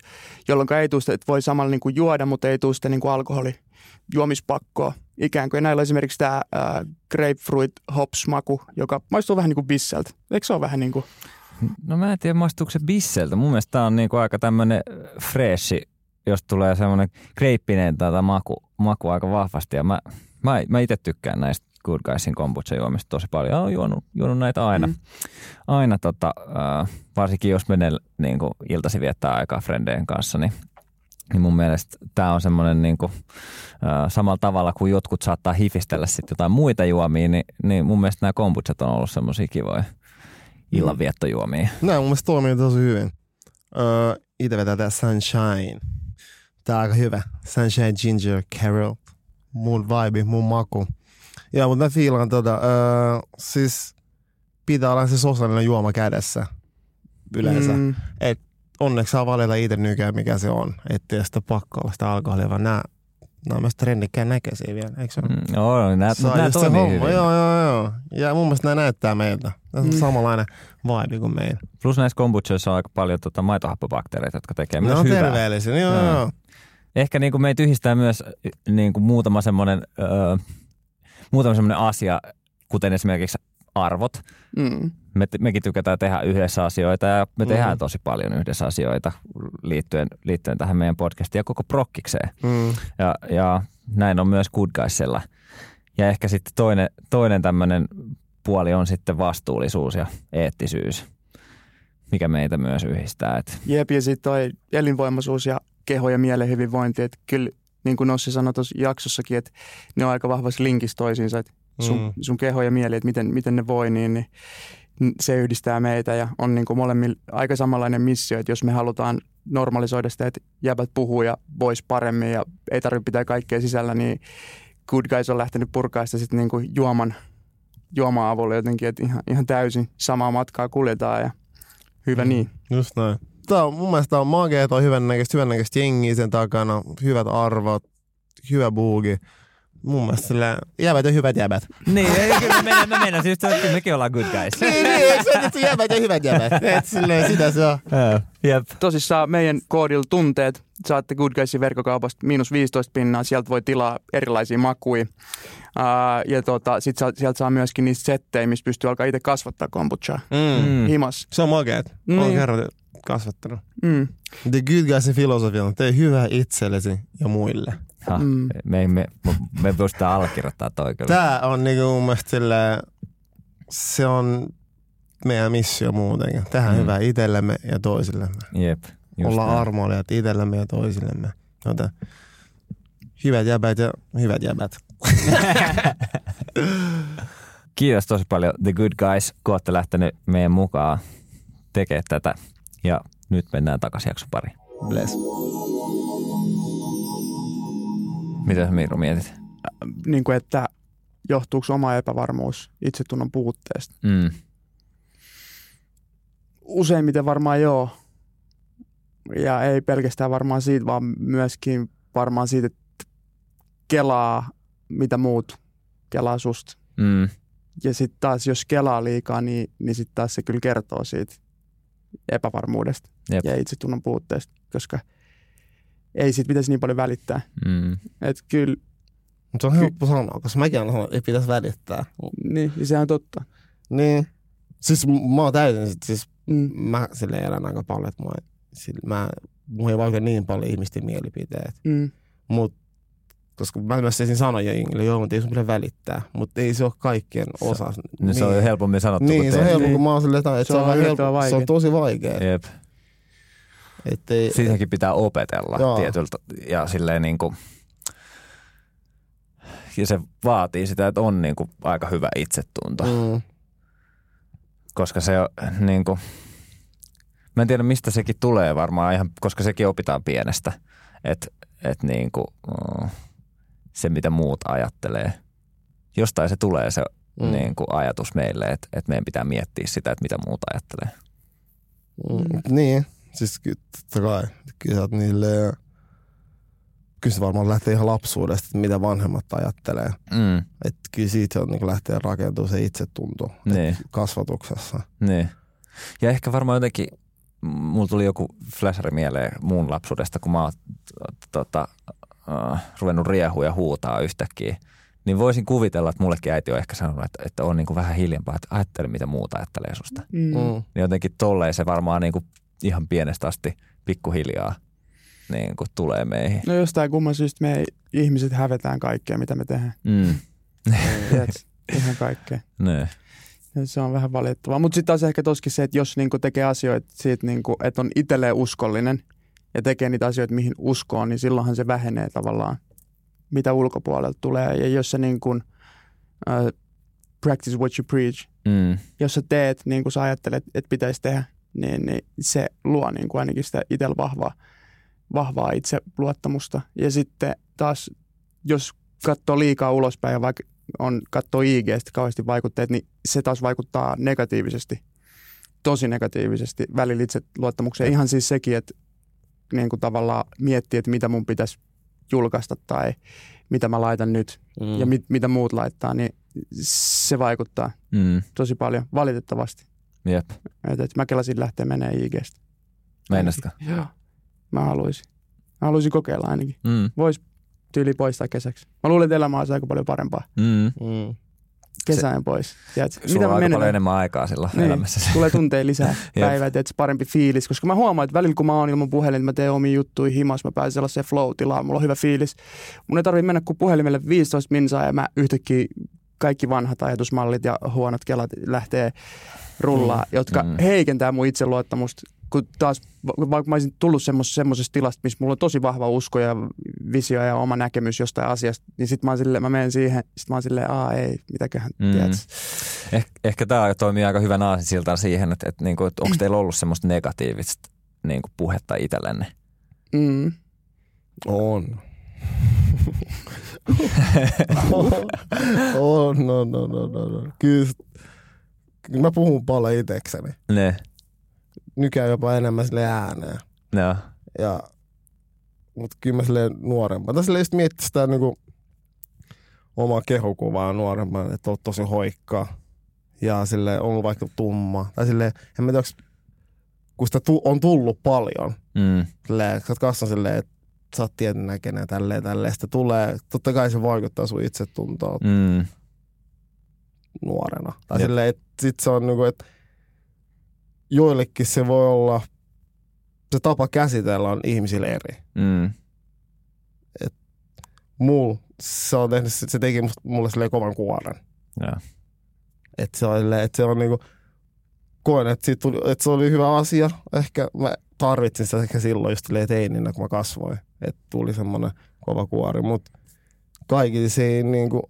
jolloin ei tule sitä, että voi samalla niin kuin juoda, mutta ei tule sitä niin kuin alkoholijuomispakkoa. Ikään kuin näillä on esimerkiksi tämä äh, grapefruit hops maku, joka maistuu vähän niin kuin bisseltä. Eikö se ole vähän niin kuin, No mä en tiedä, maistuuko se bisseltä. Mun mielestä tää on niinku aika tämmönen freshi, jos tulee semmoinen kreippinen tätä maku, maku aika vahvasti. Ja mä, mä, mä itse tykkään näistä Good Guysin kombucha juomista tosi paljon. Olen juonut, juonut näitä aina. Mm. Mm. Aina tota, äh, varsinkin jos menee niin iltasi viettää aikaa frendeen kanssa, niin niin mun mielestä tämä on semmoinen niin kuin, äh, samalla tavalla kuin jotkut saattaa hifistellä sitten jotain muita juomia, niin, niin mun mielestä nämä kombuchat on ollut semmoisia kivoja illanviettojuomia. Nämä mun mielestä toimii tosi hyvin. Öö, itse vetää tää Sunshine. Tää on aika hyvä. Sunshine Ginger Carol. Mun vibe, mun maku. Ja mutta mä fiilaan tota, öö, siis pitää olla se sosiaalinen juoma kädessä yleensä. Mm. Mm, Onneksi saa valita itse nykyään mikä se on. Ettei sitä pakko olla sitä alkoholia, vaan nää, nää on myös trendikkään näköisiä vielä, eikö se ole? Mm, joo, nää, Se on nää toimii homma. hyvin. Joo, joo, joo. Ja mun mielestä nämä näyttää meiltä. Tässä on Mm. samanlainen vibe kuin meillä. Plus näissä kombuchoissa on aika paljon tota maitohappobakteereita, jotka tekee Ne myös on hyvää. terveellisiä. Joo, Joo. joo. joo. Ehkä niin kuin meitä yhdistää myös niin kuin muutama semmoinen öö, muutama semmoinen asia, kuten esimerkiksi arvot. mm, Me, mekin tykätään tehdä yhdessä asioita ja me Mm. tehdään tosi paljon yhdessä asioita liittyen, liittyen tähän meidän podcastiin ja koko prokkikseen. Mm. Ja, ja näin on myös Good Guysilla. Ja ehkä sitten toinen, toinen tämmöinen puoli on sitten vastuullisuus ja eettisyys, mikä meitä myös yhdistää. Et, Jep, ja sitten toi elinvoimaisuus ja keho- ja mielen hyvinvointi, että kyllä niin kuin Nossi sanoi tuossa jaksossakin, että ne on aika vahvassa linkissä toisiinsa, että sun, Mm. mm. sun keho ja mieli, että miten, miten ne voi, niin, niin se yhdistää meitä ja on niin kuin molemmilla aika samanlainen missio, että jos me halutaan normalisoida sitä, että jäbät puhuu ja vois paremmin ja ei tarvitse pitää kaikkea sisällä, niin Good Guys on lähtenyt purkaa sitä sitten niin kuin juoman, juoman avulla jotenkin, että ihan, ihan täysin samaa matkaa kuljetaan ja Hyvä niin. Just näin. Tää on, mun mielestä on mageeta, on hyvännäköistä, hyvännäköistä jengiä sen takana, hyvät arvot, hyvä buugi. Mun mielestä sillä jäbät ja hyvät jäbät. Niin, ei, kyllä mä menen, mä menen siis, että mekin ollaan good guys. niin, niin, eikö se nyt jäbät ja hyvät jäbät? Et silleen sitä se on. Jep. Tosissaan meidän koodilla tunteet saatte Good Guysin verkkokaupasta miinus 15 pinnaa. Sieltä voi tilaa erilaisia makuja. Uh, ja tota, sit saa, sieltä saa myöskin niistä settejä, missä pystyy alkaa itse kasvattaa kombuchaa. Mm. Mm. Himas. Se on mageet. Niin. Olen kerran kasvattanut. Mm. The Good Guysin filosofia on tee hyvää itsellesi ja muille. Ha, Mm. me, me, me, me pystytään allekirjoittamaan toi kyllä. Tää on niinku mun mielestä silleen, se on meidän missio muutenkin. Tehdään Mm. hyvää itsellemme ja toisillemme. Jep. näin. armoilijat itsellemme ja toisillemme. Joten hyvät jäbät ja hyvät jäbät. (laughs) Kiitos tosi paljon The Good Guys, kun olette lähtenyt meidän mukaan tekemään tätä. Ja nyt mennään takaisin jakson pariin. Bless. Mitä sä Miru mietit? Niin kuin, että johtuuko oma epävarmuus itsetunnon puutteesta? Mm. Useimmiten varmaan joo. Ja ei pelkästään varmaan siitä, vaan myöskin varmaan siitä, että kelaa, mitä muut kelaa susta. Mm. Ja sitten taas, jos kelaa liikaa, niin, niin sitten taas se kyllä kertoo siitä epävarmuudesta Jep. ja itsetunnon puutteesta, koska ei siitä pitäisi niin paljon välittää. Mm. Että kyllä, Mutta se on helppo sanoa, koska mäkin sanon, että ei pitäisi välittää. niin, niin sehän on totta. Niin. Siis mä oon täysin, siis Mm. mä sille elän aika paljon, että mä, sille, mä, mulla ei vaikuta niin paljon ihmisten mielipiteet. Mm. Mut, koska mä myös siinä sanoin jo Ingille, joo, mutta ei sun pidä välittää. Mutta ei se ole kaikkien osa. No, se on helpommin sanottu Niin, kuin se on tehty. helppo, Niin. kun mä oon silleen, että, Se se, on helppo, se on tosi vaikea. Jep. Ettei, Siitäkin pitää opetella Joo. tietyltä ja silleen niin kuin, ja se vaatii sitä, että on niin kuin aika hyvä itsetunto, mm. mm, koska se on niin kuin, mä en tiedä mistä sekin tulee varmaan ihan, koska sekin opitaan pienestä, että et niin kuin, mm, se mitä muut ajattelee. Jostain se tulee se mm. Niin kuin ajatus meille, että, että meidän pitää miettiä sitä, että mitä muut ajattelee. mm, niin, siis totta kai. Kyllä niille, kyllä se varmaan lähtee ihan lapsuudesta, että mitä vanhemmat ajattelee. Mm, Että kyllä siitä on, niin lähtee rakentumaan se itsetunto niin. kasvatuksessa. Niin. Ja ehkä varmaan jotenkin, mulla tuli joku flasheri mieleen muun lapsuudesta, kun mä oon tota, äh, ruvennut riehua ja huutaa yhtäkkiä. Niin voisin kuvitella, että mullekin äiti on ehkä sanonut, että, että on niin kuin vähän hiljempaa, että ajattele, mitä muuta ajattelee susta. Mm. Mm. Niin jotenkin tolleen se varmaan niin kuin ihan pienestä asti pikkuhiljaa niin kuin tulee meihin. No jostain kumman syystä me ihmiset hävetään kaikkea, mitä me tehdään. Mm. Tiedät, (laughs) ihan kaikkea. Niin. Ja se on vähän valitettavaa. Mutta sitten taas ehkä toskin se, että jos niinku tekee asioita siitä, niinku, että on itselleen uskollinen ja tekee niitä asioita, mihin uskoo, niin silloinhan se vähenee tavallaan, mitä ulkopuolelta tulee. Ja jos sä niinku, uh, practice what you preach, Mm. jos sä teet niin kuin sä ajattelet, että pitäisi tehdä, niin, niin se luo niin kuin ainakin sitä itsellä vahvaa, vahvaa itseluottamusta. Ja sitten taas, jos katsoo liikaa ulospäin ja vaikka on katsoo IGstä kauheasti vaikutteet, niin se taas vaikuttaa negatiivisesti, tosi negatiivisesti välillä itseluottamukseen. Ihan siis sekin, että niin kuin tavallaan miettii, että mitä mun pitäisi julkaista tai mitä mä laitan nyt Mm. ja mit, mitä muut laittaa, niin se vaikuttaa Mm. tosi paljon, valitettavasti. Jep. Et, et mä kelasin lähteä menee IGstä. Meinasitko? Joo. Mä haluaisin. Mä haluaisin kokeilla ainakin. Mm. Vois tyyli poistaa kesäksi. Mä luulen, että elämä olisi aika paljon parempaa. Mm. Mm. Kesään pois. Tiedätkö? Sulla on aika paljon enemmän aikaa silloin Niin. elämässä. Tulee tunteja lisää (laughs) päivää, että parempi fiilis. Koska mä huomaan, että välillä kun mä oon ilman puhelin, mä teen omia juttuja himas, mä pääsen sellaiseen flow-tilaan, mulla on hyvä fiilis. Mun ei tarvitse mennä kuin puhelimelle 15 minsaa ja mä yhtäkkiä kaikki vanhat ajatusmallit ja huonot kelat lähtee rullaa, mm. jotka mm. heikentää mun itseluottamusta. Kun taas, va- vaikka mä olisin tullut semmos, semmoisesta tilasta, missä mulla on tosi vahva usko ja visio ja oma näkemys jostain asiasta, niin sit mä, oon silleen, mä menen siihen, sit mä oon silleen, aa ei, mitäköhän, Mm. tiedät. Eh, ehkä tämä toimii aika hyvän aasinsiltaan siihen, että, että, niinku, että onko teillä ollut semmoista negatiivista niinku, puhetta itsellenne? Mm. On. (laughs) on, no, no, no, no, no. Kyllä, kyllä mä puhun paljon itekseni. Ne. Nykyään jopa enemmän sille ääneen. Joo. Ja, mutta kyllä mä silleen nuorempana. Tai silleen just miettii sitä niinku omaa kehokuvaa nuorempana, että on tosi hoikkaa. Ja sille on vaikka tumma. Tai silleen, en mä tiedä, kun sitä tu- on tullut paljon. Mm. Silleen, sä oot kasvanut silleen, että sä oot tietyn näköinen ja tälleen, tälleen. Sitten tulee, totta kai se vaikuttaa sun itsetuntoon Mm. nuorena. Tai silleen, että sit se on niinku, että joillekin se voi olla, se tapa käsitellä on ihmisille eri. Mm. Mul, se, on tehnyt, se teki mulle silleen kovan kuoren. Joo. Että se on, että se on niinku, koen, että, tuli, että se oli hyvä asia. Ehkä mä tarvitsin sitä ehkä silloin just teininä, kun mä kasvoin. Että tuli semmoinen kova kuori. Mutta kaikille se ei, niinku,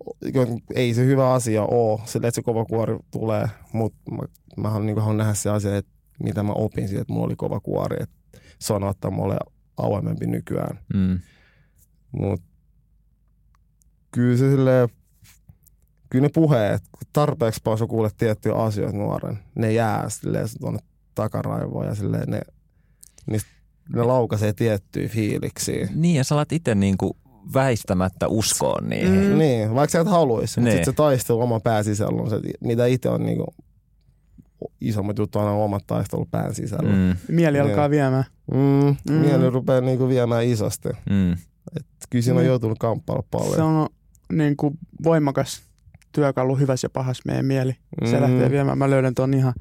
ei se hyvä asia ole, sille, että se kova kuori tulee. Mutta mä, mä haluan, niinku, haluan nähdä se asia, että mitä mä opin siitä, että mulla oli kova kuori. Että se on ottaa mulle avoimempi nykyään. Mm. Mutta kyllä se silleen, kyllä ne puheet, kun tarpeeksi paljon sä kuulet tiettyjä asioita nuoren, ne jää silleen tuonne takaraivoon ja silleen ne, niistä, ne laukaisee tiettyjä fiiliksiä. Niin, ja sä alat itse niinku väistämättä uskoa niihin. Mm. Mm. Niin, vaikka sä et haluaisi, mutta Niin. sitten se taistelu oma pään sisällä on se, mitä itse on niinku isommat juttu on aina omat taistelut pään sisällä. Mm. Mm. Mieli Niin. alkaa viemään. Mm, Mm. Mieli rupeaa niinku viemään isosti. Mm. Et kyllä siinä on Niin. joutunut kamppailla paljon. Se on niin kuin voimakas työkalu hyvässä ja pahassa meidän mieli. Se Mm. lähtee viemään. Mä löydän tuon ihan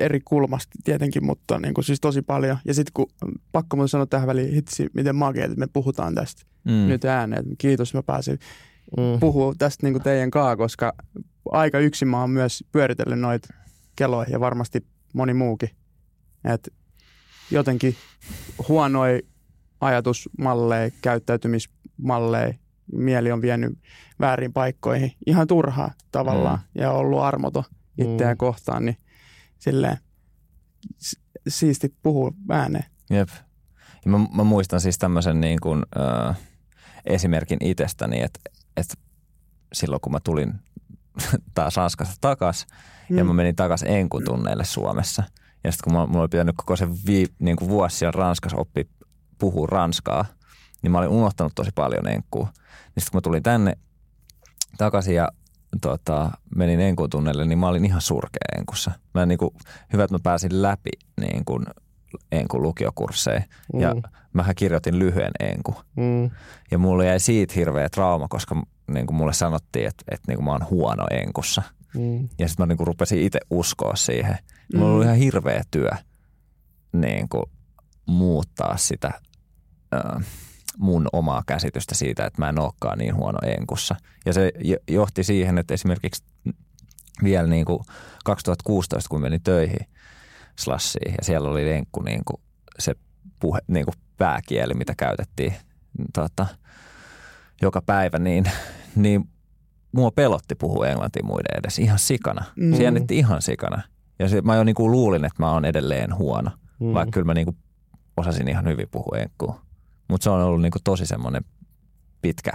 eri kulmasta tietenkin, mutta niin kuin siis tosi paljon. Ja sitten kun pakko mun sanoa tähän väliin, hitsi, miten makeet, että me puhutaan tästä Mm. mm. nyt ääneen. Kiitos, mä pääsin Mm. puhua tästä niin kuin teidän kaa, koska aika yksin mä oon myös pyöritellyt noita keloja ja varmasti moni muukin. Et jotenkin huonoja ajatusmalleja, käyttäytymismalleja, mieli on vienyt väärin paikkoihin ihan turhaa tavallaan mm. ja ollut armoton itseään Mm. kohtaan, niin silleen siisti puhua ääneen. Jep. Ja mä, mä muistan siis tämmöisen niin kuin, äh, esimerkin itsestäni, että, että silloin kun mä tulin (laughs) taas Ranskasta takas mm. ja mä menin takas enkutunneille Suomessa. Ja sitten kun mä, mulla oli pitänyt koko se vii, niin kuin vuosi siellä Ranskassa oppi puhua ranskaa, niin mä olin unohtanut tosi paljon enkkua. Niin sitten kun mä tulin tänne takaisin ja tota, menin enkutunneille, niin mä olin ihan surkea enkussa. Mä niin kuin, hyvä, että mä pääsin läpi niin kuin enkun lukiokursseja. Mm. Ja mähän kirjoitin lyhyen enku. Mm. Ja mulle jäi siitä hirveä trauma, koska niin kuin mulle sanottiin, että, että niin kuin mä oon huono enkussa. Mm. Ja sitten mä niin kuin rupesin itse uskoa siihen. Mm. Mulla oli ihan hirveä työ niin kuin muuttaa sitä äh, mun omaa käsitystä siitä, että mä en olekaan niin huono enkussa. Ja se jo- johti siihen, että esimerkiksi vielä niin kuin 2016, kun menin töihin Slashiin ja siellä oli enkku niin kuin se puhe, niin kuin pääkieli, mitä käytettiin tota, joka päivä, niin, niin mua pelotti puhua englantia muiden edes ihan sikana. Mm. Se jännitti ihan sikana. Ja se, mä jo niinku luulin, että mä oon edelleen huono, Mm. vaikka kyllä mä niinku osasin ihan hyvin puhua enkkua. Mutta se on ollut niinku tosi semmoinen pitkä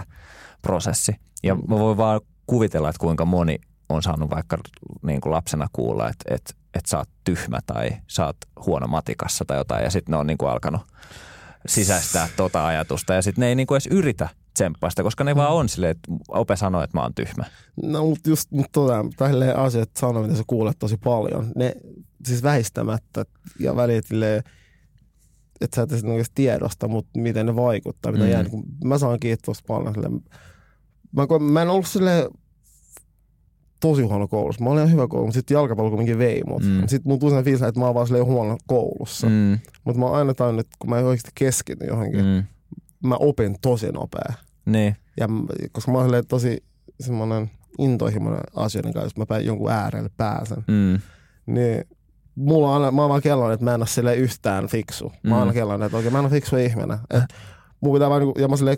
prosessi. Ja mä voin vaan kuvitella, että kuinka moni on saanut vaikka niinku lapsena kuulla, että, että, että sä oot tyhmä tai sä oot huono matikassa tai jotain. Ja sitten ne on niinku alkanut sisäistää tota ajatusta. Ja sitten ne ei niinku edes yritä tsemppaa sitä, koska ne vaan on silleen, että Ope sanoo, että mä oon tyhmä. No mutta just mut tota, tälleen asiat sanoo, mitä sä kuulet tosi paljon. Ne siis väistämättä ja välit silleen, että sä et edes oikeasti tiedosta, mutta miten ne vaikuttaa, mitä Mm. jää. Kun mä saan kiitos paljon silleen. Mä, mä en ollut silleen tosi huono koulussa. Mä olin ihan hyvä koulussa, mutta sitten jalkapallo kuitenkin vei mut. Mm. Sitten mun tuli sellainen fiilis, että mä oon vaan silleen huono koulussa. Mm. Mutta mä oon aina tajunnut, että kun mä oikeasti keskityn johonkin, mm. mä opin tosi nopea. niin, Ja koska mä oon tosi semmoinen intohimoinen asioiden kanssa, jos mä jonkun äärelle pääsen, mm, niin mulla on aina, mä oon vaan kelloinen, että mä en ole silleen yhtään fiksu. Mä oon aina Mm. kelloinen, että oikein mä en ole fiksu ihminen. Et mun pitää vaan niinku, ja mä silleen,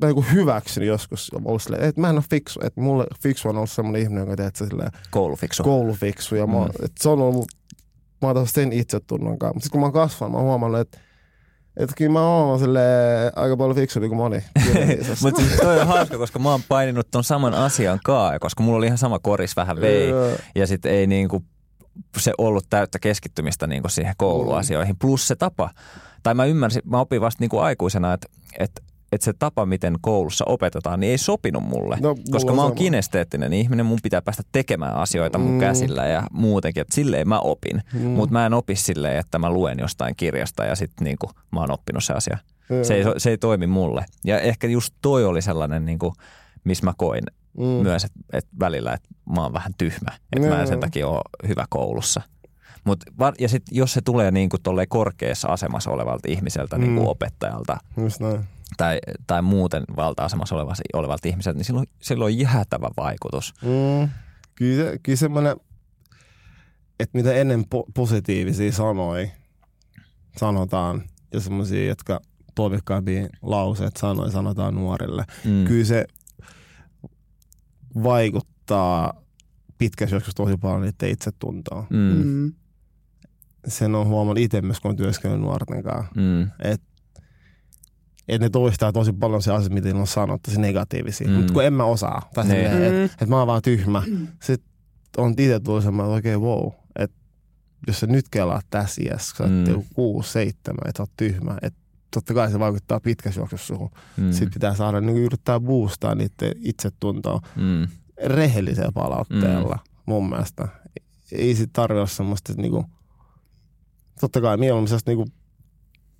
mä niinku hyväksyn joskus, ollut silleen, että mä en ole fiksu. Että mulle fiksu on ollut semmoinen ihminen, joka teet silleen koulufiksu. koulufiksu. Ja mä, Mm. että se on ollut, mä oon sen itsetunnon kanssa. Mutta sitten kun mä oon kasvanut, mä oon huomannut, että että kyllä mä oon silleen aika paljon fiksumpi kuin moni. (laughs) Mutta siis toi on hauska, koska mä oon paininut ton saman asian kaa, koska mulla oli ihan sama koris vähän vei. Ja sitten ei niinku se ollut täyttä keskittymistä niin kuin siihen kouluasioihin. Plus se tapa, tai mä ymmärsin, mä opin vasta niin kuin aikuisena, että, että että se tapa, miten koulussa opetetaan, niin ei sopinut mulle. No, koska mulla mä oon sama. kinesteettinen ihminen, mun pitää päästä tekemään asioita mun Mm. käsillä ja muutenkin, että silleen mä opin. Mm. Mutta mä en opi silleen, että mä luen jostain kirjasta ja sitten niinku, mä oon oppinut se asia. Joo. Se ei, se ei toimi mulle. Ja ehkä just toi oli sellainen, niinku, missä mä koin Mm. myös, että et välillä, että mä oon vähän tyhmä. Että mä en sen takia ole hyvä koulussa. Mut, var- ja sitten jos se tulee niinku korkeassa asemassa olevalta ihmiseltä, niinku Mm. opettajalta Just näin. tai, tai muuten valta-asemassa olevalta, olevalta ihmiseltä, niin silloin, silloin on jäätävä vaikutus. Mm. Kyllä, kyllä semmoinen, että mitä ennen po- positiivisia sanoja sanotaan ja semmoisia, jotka toivikkaampia lauseet sanoja sanotaan nuorille. Mm. Kyllä se vaikuttaa pitkässä joskus tosi paljon niiden itsetuntoon. Mm. Mm. Sen on huomannut itse myös, kun on työskennellyt nuorten kanssa. Mm. Että ne toistaa tosi paljon se asia, mitä ne on sanottu, se negatiivisia. Mm. Mm. Mutta kun en mä osaa. Tai Niin. silleen, Mm. että et mä oon vaan tyhmä. Sitten on itse tullut semmoinen, että okei, okay, wow. Että jos sä nyt kelaat tässä iässä, kun sä Mm. oot mm. kuusi, seitsemän, että oot tyhmä. Että totta kai se vaikuttaa pitkässä juoksussa suhun. Mm. Sitten pitää saada niin yrittää boostaa niiden itsetuntoa Mm. rehellisellä palautteella mm. mun mielestä. Ei sit olla semmoista, että niinku, totta kai mieluummin sellaista niinku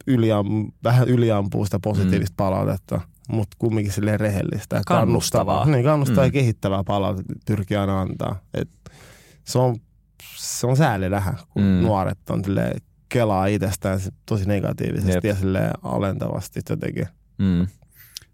yliam, vähän yliampuu sitä positiivista mm. palautetta, mutta kumminkin silleen rehellistä ja Kannustavaa. Niin, kannustavaa Mm. ja kehittävää palautetta pyrkii aina antaa. Et se, on, se on sääli nähdä, kun mm. nuoret on silleen, kelaa itsestään tosi negatiivisesti Jep. ja silleen alentavasti jotenkin. Mm.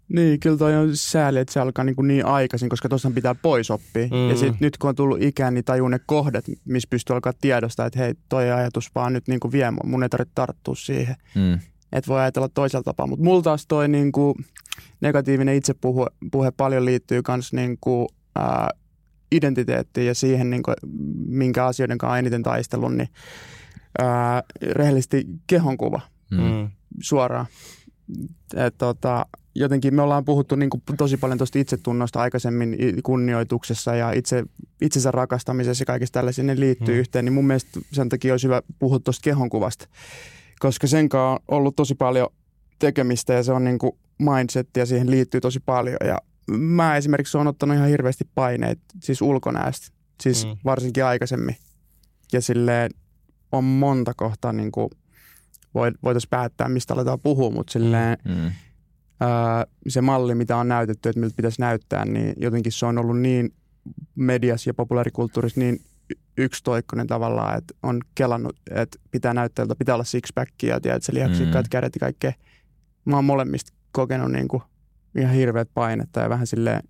Niin, kyllä toi on sääli, että se alkaa niin, kuin niin aikaisin, koska tuossa pitää pois oppia. Mm. Ja sitten nyt kun on tullut ikään, niin tajuu ne kohdat, missä pystyy alkaa tiedostaa, että hei, toi ajatus vaan nyt niin kuin vie mua. Mun ei tarvitse tarttua siihen. Mm. Että voi ajatella toisella tapaa. Mutta mulla taas toi niin kuin negatiivinen itsepuhe puhe paljon liittyy myös niin kuin, ää, identiteettiin ja siihen, niin kuin, minkä asioiden kanssa on eniten taistellut, niin ää, rehellisesti kehonkuva Mm. Mm. suoraan. Et, tota, jotenkin me ollaan puhuttu niin kuin, tosi paljon tuosta itsetunnosta aikaisemmin kunnioituksessa ja itse, itsensä rakastamisessa ja kaikista tällaisia, ne liittyy Mm. yhteen, niin mun mielestä sen takia olisi hyvä puhua tuosta kehonkuvasta, koska sen kanssa on ollut tosi paljon tekemistä ja se on niin kuin mindset ja siihen liittyy tosi paljon ja mä esimerkiksi olen ottanut ihan hirveästi paineita, siis ulkonäöstä, siis mm. varsinkin aikaisemmin ja silleen on monta kohtaa niin kuin voitaisiin päättää, mistä aletaan puhua, mutta silleen Mm. ää, se malli, mitä on näytetty, että miltä pitäisi näyttää, niin jotenkin se on ollut niin mediassa ja populaarikulttuurissa niin yksitoikkoinen tavallaan, että on kelannut, että pitää näyttää, että pitää olla sixpackia ja tiedät, se lihaksikkaat Mm. kädet ja kaikkea. Mä oon molemmista kokenut niin kuin ihan hirveät painetta ja vähän silleen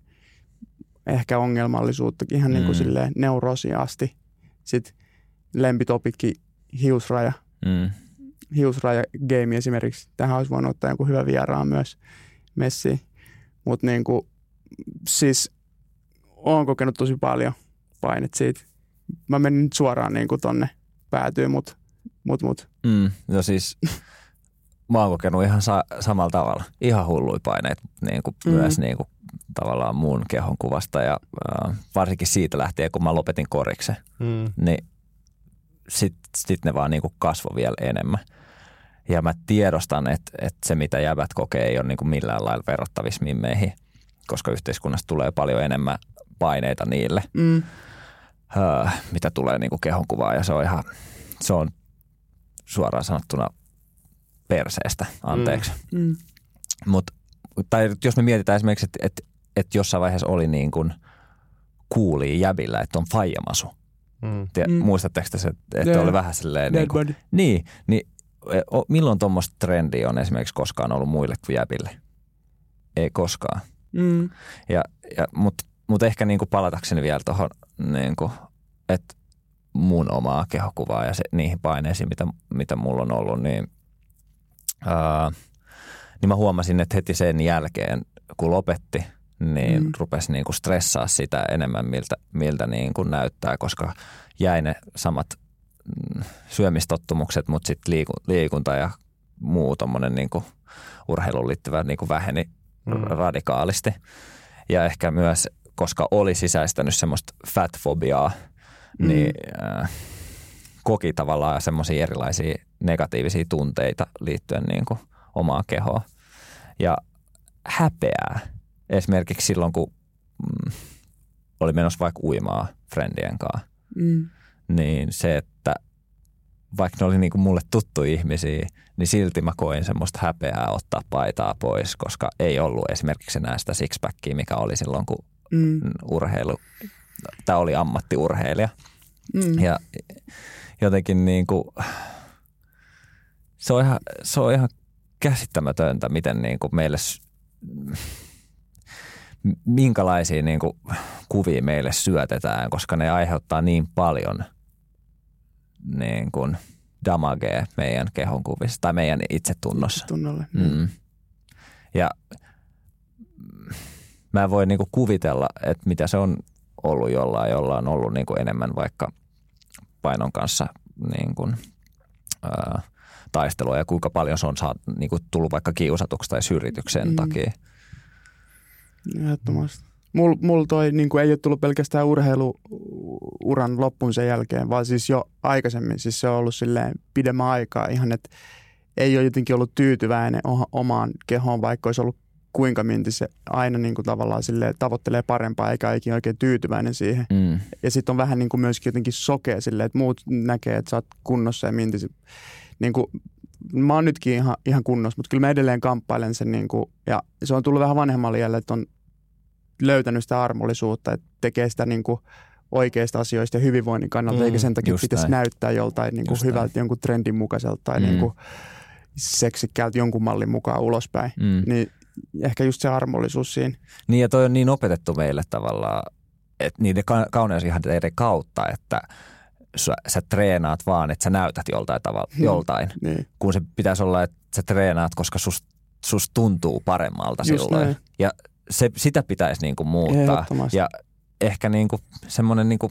ehkä ongelmallisuutta, ihan niin kuin Mm. silleen neuroosia asti. Sitten lempitopikki hiusraja Mm. hiusraja game esimerkiksi. Tähän olisi voinut ottaa jonkun hyvä vieraan myös messiin. Mutta niinku, siis olen kokenut tosi paljon painet siitä. Mä menin nyt suoraan niinku tonne päätyyn, mutta mut, mut. Mm. No siis (laughs) mä oon kokenut ihan sa- samalla tavalla. Ihan hullui paineet niin kuin Mm. myös niin kuin, tavallaan mun kehon kuvasta ja äh, varsinkin siitä lähtien, kun mä lopetin koriksen, Mm. niin sitten sit ne vaan niin kuin kasvoi vielä enemmän. Ja mä tiedostan, että, että se mitä jäbät kokee ei ole niin kuin millään lailla verrattavissa mimmeihin, koska yhteiskunnasta tulee paljon enemmän paineita niille, Mm, öö, mitä tulee niin kuin kehonkuvaan ja se on ihan, se on suoraan sanottuna perseestä, anteeksi. mm, Mut, tai jos me mietitään esimerkiksi, että et, et jossain vaiheessa oli niin kuin kuulii jäbillä, että on faijamasu. Mm. Te, Mm. Muistatteko te se, että Joo. oli vähän silleen dead niin kuin, body. niin, niin e, milloin tuommoista trendiä on esimerkiksi koskaan ollut muille kuin jäbille? Ei koskaan. Mm, Ja, ja, Mutta mut ehkä niin kuin palatakseni vielä tuohon, niin kuin, että mun omaa kehokuvaa ja se, niihin paineisiin, mitä, mitä mulla on ollut, niin, ää, niin mä huomasin, että heti sen jälkeen, kun lopetti, niin Mm. rupesi niin kuin stressaa sitä enemmän, miltä, miltä niin kuin näyttää, koska jäi ne samat mm, syömistottumukset, mutta sitten liiku, liikunta ja muu tommonen niin kuin urheiluun liittyvä niin kuin väheni Mm. mm. radikaalisti. Ja ehkä myös, koska oli sisäistänyt semmoista fatfobiaa, Mm. niin, äh, koki tavallaan semmoisia erilaisia negatiivisia tunteita liittyen niin kuin omaan kehoon. Ja häpeää esimerkiksi silloin, kun mm, oli menossa vaikka uimaa friendien kanssa, Mm. niin se, että vaikka ne oli niin kuin mulle tuttu ihmisiä, niin silti mä koin semmoista häpeää ottaa paitaa pois, koska ei ollut esimerkiksi enää sitä sixpackia, mikä oli silloin, kun Mm. urheilu, tämä oli ammattiurheilija. Mm. Ja jotenkin niin kuin, se, on ihan, se on ihan käsittämätöntä, miten niin kuin meille, minkälaisia niin kuin kuvia meille syötetään, koska ne aiheuttaa niin paljon niin kuin damagea meidän kehon kuvissa tai meidän itsetunnossa. Tunnolle. Mm. Ja mä en voi niinku kuvitella, että mitä se on ollut jollain, jolla on ollut niinku enemmän vaikka painon kanssa niinku, ää, taistelua ja kuinka paljon se on saat, niinku, tullut vaikka kiusatuksi tai syrjityksen Mm. mm. takia. Ehdottomasti. Mulla mul toi niin kuin, ei ole tullut pelkästään urheiluuran loppuun sen jälkeen, vaan siis jo aikaisemmin. Siis se on ollut silleen pidemmän aikaa ihan, että ei ole jotenkin ollut tyytyväinen o- omaan kehoon, vaikka olisi ollut kuinka minti se aina niin kuin, tavallaan silleen, tavoittelee parempaa eikä ikinä oikein tyytyväinen siihen. Mm. Ja sitten on vähän niin kuin myöskin jotenkin sokea silleen, että muut näkee, että sä oot kunnossa ja minti. Niin kuin, mä oon nytkin ihan, ihan kunnossa, mutta kyllä mä edelleen kamppailen sen. Niin kuin, ja se on tullut vähän vanhemmalle jälle, että on löytänyt sitä armollisuutta, että tekee sitä niin kuin oikeista asioista ja hyvinvoinnin kannalta, Mm, eikä sen takia pitäisi näin. näyttää joltain niin kuin Just näin. hyvältä, jonkun trendin mukaiselta tai Mm. niin kuin seksikkäältä jonkun mallin mukaan ulospäin. Mm. Niin ehkä just se armollisuus siinä. Niin ja toi on niin opetettu meille tavallaan, että niiden ka- kauneusihanteiden kautta, että sä, sä treenaat vaan, että sä näytät joltain tavalla, Hmm. joltain. Niin. kun se pitäisi olla, että sä treenaat, koska sus, sus tuntuu paremmalta Just silloin. näin. Ja se, sitä pitäisi niinku muuttaa. Ehdottomasti. Ja ehkä niinku semmoinen niinku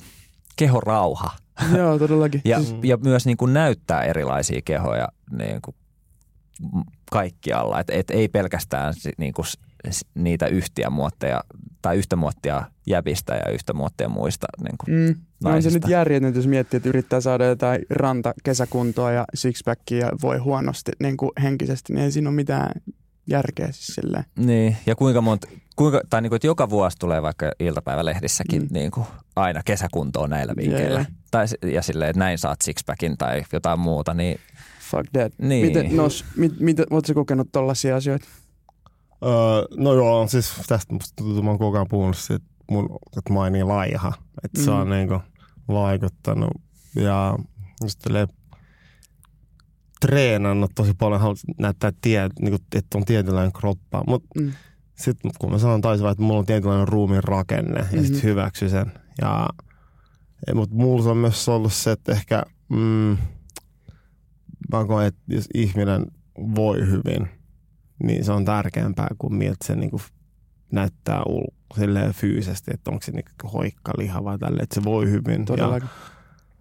kehorauha. (laughs) Joo, todellakin. Ja, Siis- ja myös niinku näyttää erilaisia kehoja niinku m- kaikkialla. Et, et ei pelkästään s- s- niitä yhtiä muotteja tai yhtä muottia jäbistä ja yhtä muottia muista. Niinku. Mm. No on se nyt järjetöntä, jos miettii, että yrittää saada jotain ranta kesäkuntoa ja sixpackia ja voi huonosti niin kuin henkisesti, niin ei siinä ole mitään järkeä siis silleen. Niin, ja kuinka monta, kuinka, tai niinku, että joka vuosi tulee vaikka iltapäivälehdissäkin Mm. mm. niinku, aina kesäkuntoon näillä vinkkeillä. Jee. Tai, ja silleen, että näin saat sixpackin tai jotain muuta, niin, Fuck that. niin. Miten, nos, mit, mit, ootko kokenut tollaisia asioita? Öö, no joo, siis tästä musta tuntuu, että mä oon koko ajan puhunut siitä, että, mun, että mä oon niin laiha. Että se on Mm. niinku vaikuttanut. Ja just treenannut tosi paljon, haluan näyttää, tie, niinku, että on tietynlainen kroppa. Mutta Mm. sitten kun mä sanon taas, että mulla on tietynlainen ruumiin rakenne ja mm-hmm. Mhm. sitten hyväksy sen. Ja, mutta mulla on myös ollut se, että ehkä mm, mä koen, että jos ihminen voi hyvin, niin se on tärkeämpää kuin miltä se niinku näyttää ul- silleen fyysisesti, että onko se niinku hoikka liha vai tälle, että se voi hyvin. Ja, Todellakin.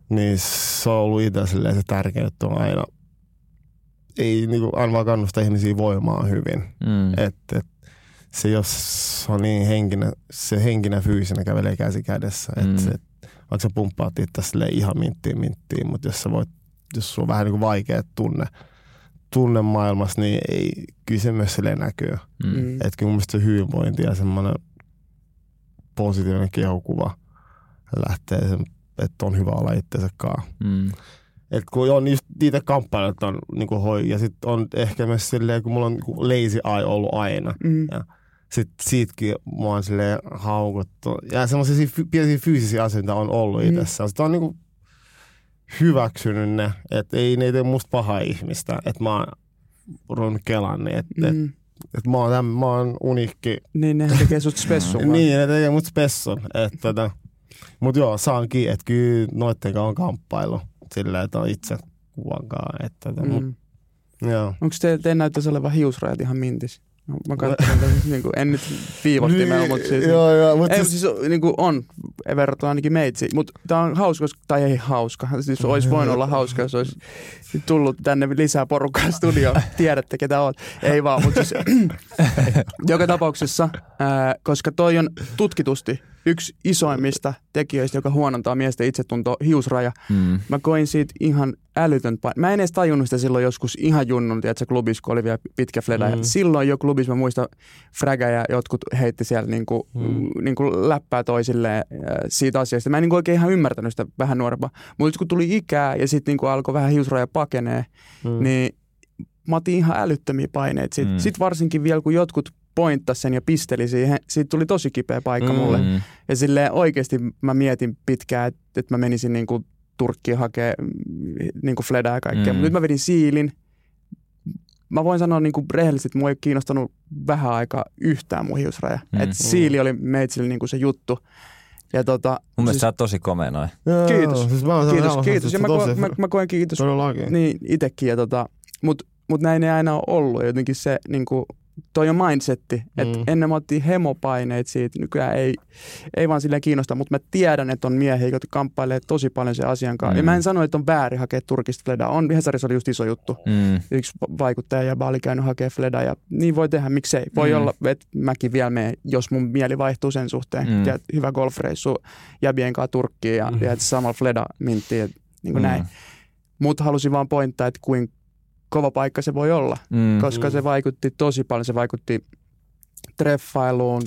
niin se on ollut itse se tärkeä juttu on aina, ei niinku, aina vaan kannustaa ihmisiä voimaan hyvin. Mm. Että et, se jos on niin henkinen, se henkinen fyysinen kävelee käsi kädessä. Mm. Mm. Se, vaikka sä pumppaat itse ihan minttiin minttiin, mutta jos sä voit, jos sulla on vähän niin kuin vaikea tunne, tunne maailmassa, niin ei, kyllä se myös silleen näkyy. Mm. Mm. Että kyllä mun mielestä se hyvinvointi ja semmoinen positiivinen kehokuva lähtee sen, että on hyvä olla itsensä kanssa. Mm. Et kun on just niitä kamppailut on niinku hoi, ja sitten on ehkä myös silleen, kun mulla on niinku lazy eye ollut aina. Mm. Sitten siitäkin mua on silleen haukuttu. Ja semmoisia pieniä fyysisiä asioita on ollut Mm. itsessään. Sitten on niinku hyväksynyt ne, että ei ne tee musta paha ihmistä. Että mä oon ruvennut kelan, niin että mm. et, Mm. et mä, oon täm, mä oon uniikki. Niin, nehän tekee sut spessun. (laughs) Niin, ne tekee mut spessun. Että tota, mut joo, saankin, että kyllä noitten kanssa on kamppailu. Silleen, että on itse kuvankaan. Että tota, mut, Mm. joo. Onko te, teidän näyttäisi olevan hiusrajat ihan mintis? No, mä katsoin tässä, niin kuin, en nyt viivottimella, mutta siis... Joo, joo, mutta Ei, siis, siis, siis niin kuin on, verrattuna ainakin meitsi. Mutta tämä on hauska, koska- tai ei hauska. Siis olisi voinut olla hauska, jos olisi tullut tänne lisää porukkaa studioon. (laughs) Tiedätte, ketä oot. Ei vaan, mutta siis (laughs) joka tapauksessa, ää, koska toi on tutkitusti yksi isoimmista tekijöistä, joka huonontaa miesten itsetuntoa, hiusraja. Mm. Mä koin siitä ihan älytön pain. Mä en edes tajunnut sitä silloin joskus ihan junnun, tiedätkö, klubissa, kun oli vielä pitkä fleda. Mm. Silloin jo klubissa mä muistan Fraga ja jotkut heitti siellä niinku, mm. Niinku läppää toisilleen äh, siitä asiasta. Mä en niinku oikein ihan ymmärtänyt sitä vähän nuorempaa. Mutta kun tuli ikää ja sitten niinku alkoi vähän hiusraja pakenee, Mm. niin mä otin ihan älyttömiä paineita. Sitten mm. sit varsinkin vielä, kun jotkut pointtas sen ja pisteli siihen, siitä tuli tosi kipeä paikka Mm. mulle. Ja silleen oikeasti mä mietin pitkään, että, että mä menisin niin kuin Turkkiin hakea niin kuin Fledaa ja kaikkea. Mm. Mm. Nyt mä vedin siilin. Mä voin sanoa niin kuin rehellisesti, että mua ei kiinnostanut vähän aikaa yhtään mun hiusraja. Mm. Et siili oli meitsille niin kuin se juttu. Ja tota, Mun mielestä siis, sä oot tosi komea noin. Joo, kiitos. Siis mä kiitos, kiitos. Ja mä, koen, mä, mä koen kiitos Todellakin. niin itekin. Ja tota, Mutta mut näin ei aina ole ollut. Ja jotenkin se, niin kuin, toi on mindsetti. Että Mm. ennen mä otin hemopaineet siitä. Nykyään ei, ei vaan silleen kiinnosta. Mutta mä tiedän, että on miehiä, jotka kamppailee tosi paljon sen asian kanssa. Mm. Ja mä en sano, että on väärin hakea Turkista Fledaa. On, Hesarissa oli just iso juttu. Mm. Yksi vaikuttaja ja oli käynyt hakea Fledaa. Ja niin voi tehdä, miksei. Voi Mm. olla, että mäkin vielä menen, jos mun mieli vaihtuu sen suhteen. Mm. Tiedät, hyvä golfreissu jäbien kanssa Turkkiin ja Mm. tiedät, samalla Fleda minttiin. Niin kuin Mm. näin. Mutta halusin vaan pointtaa, että kuinka kova paikka se voi olla, Mm. koska Mm. se vaikutti tosi paljon. Se vaikutti treffailuun,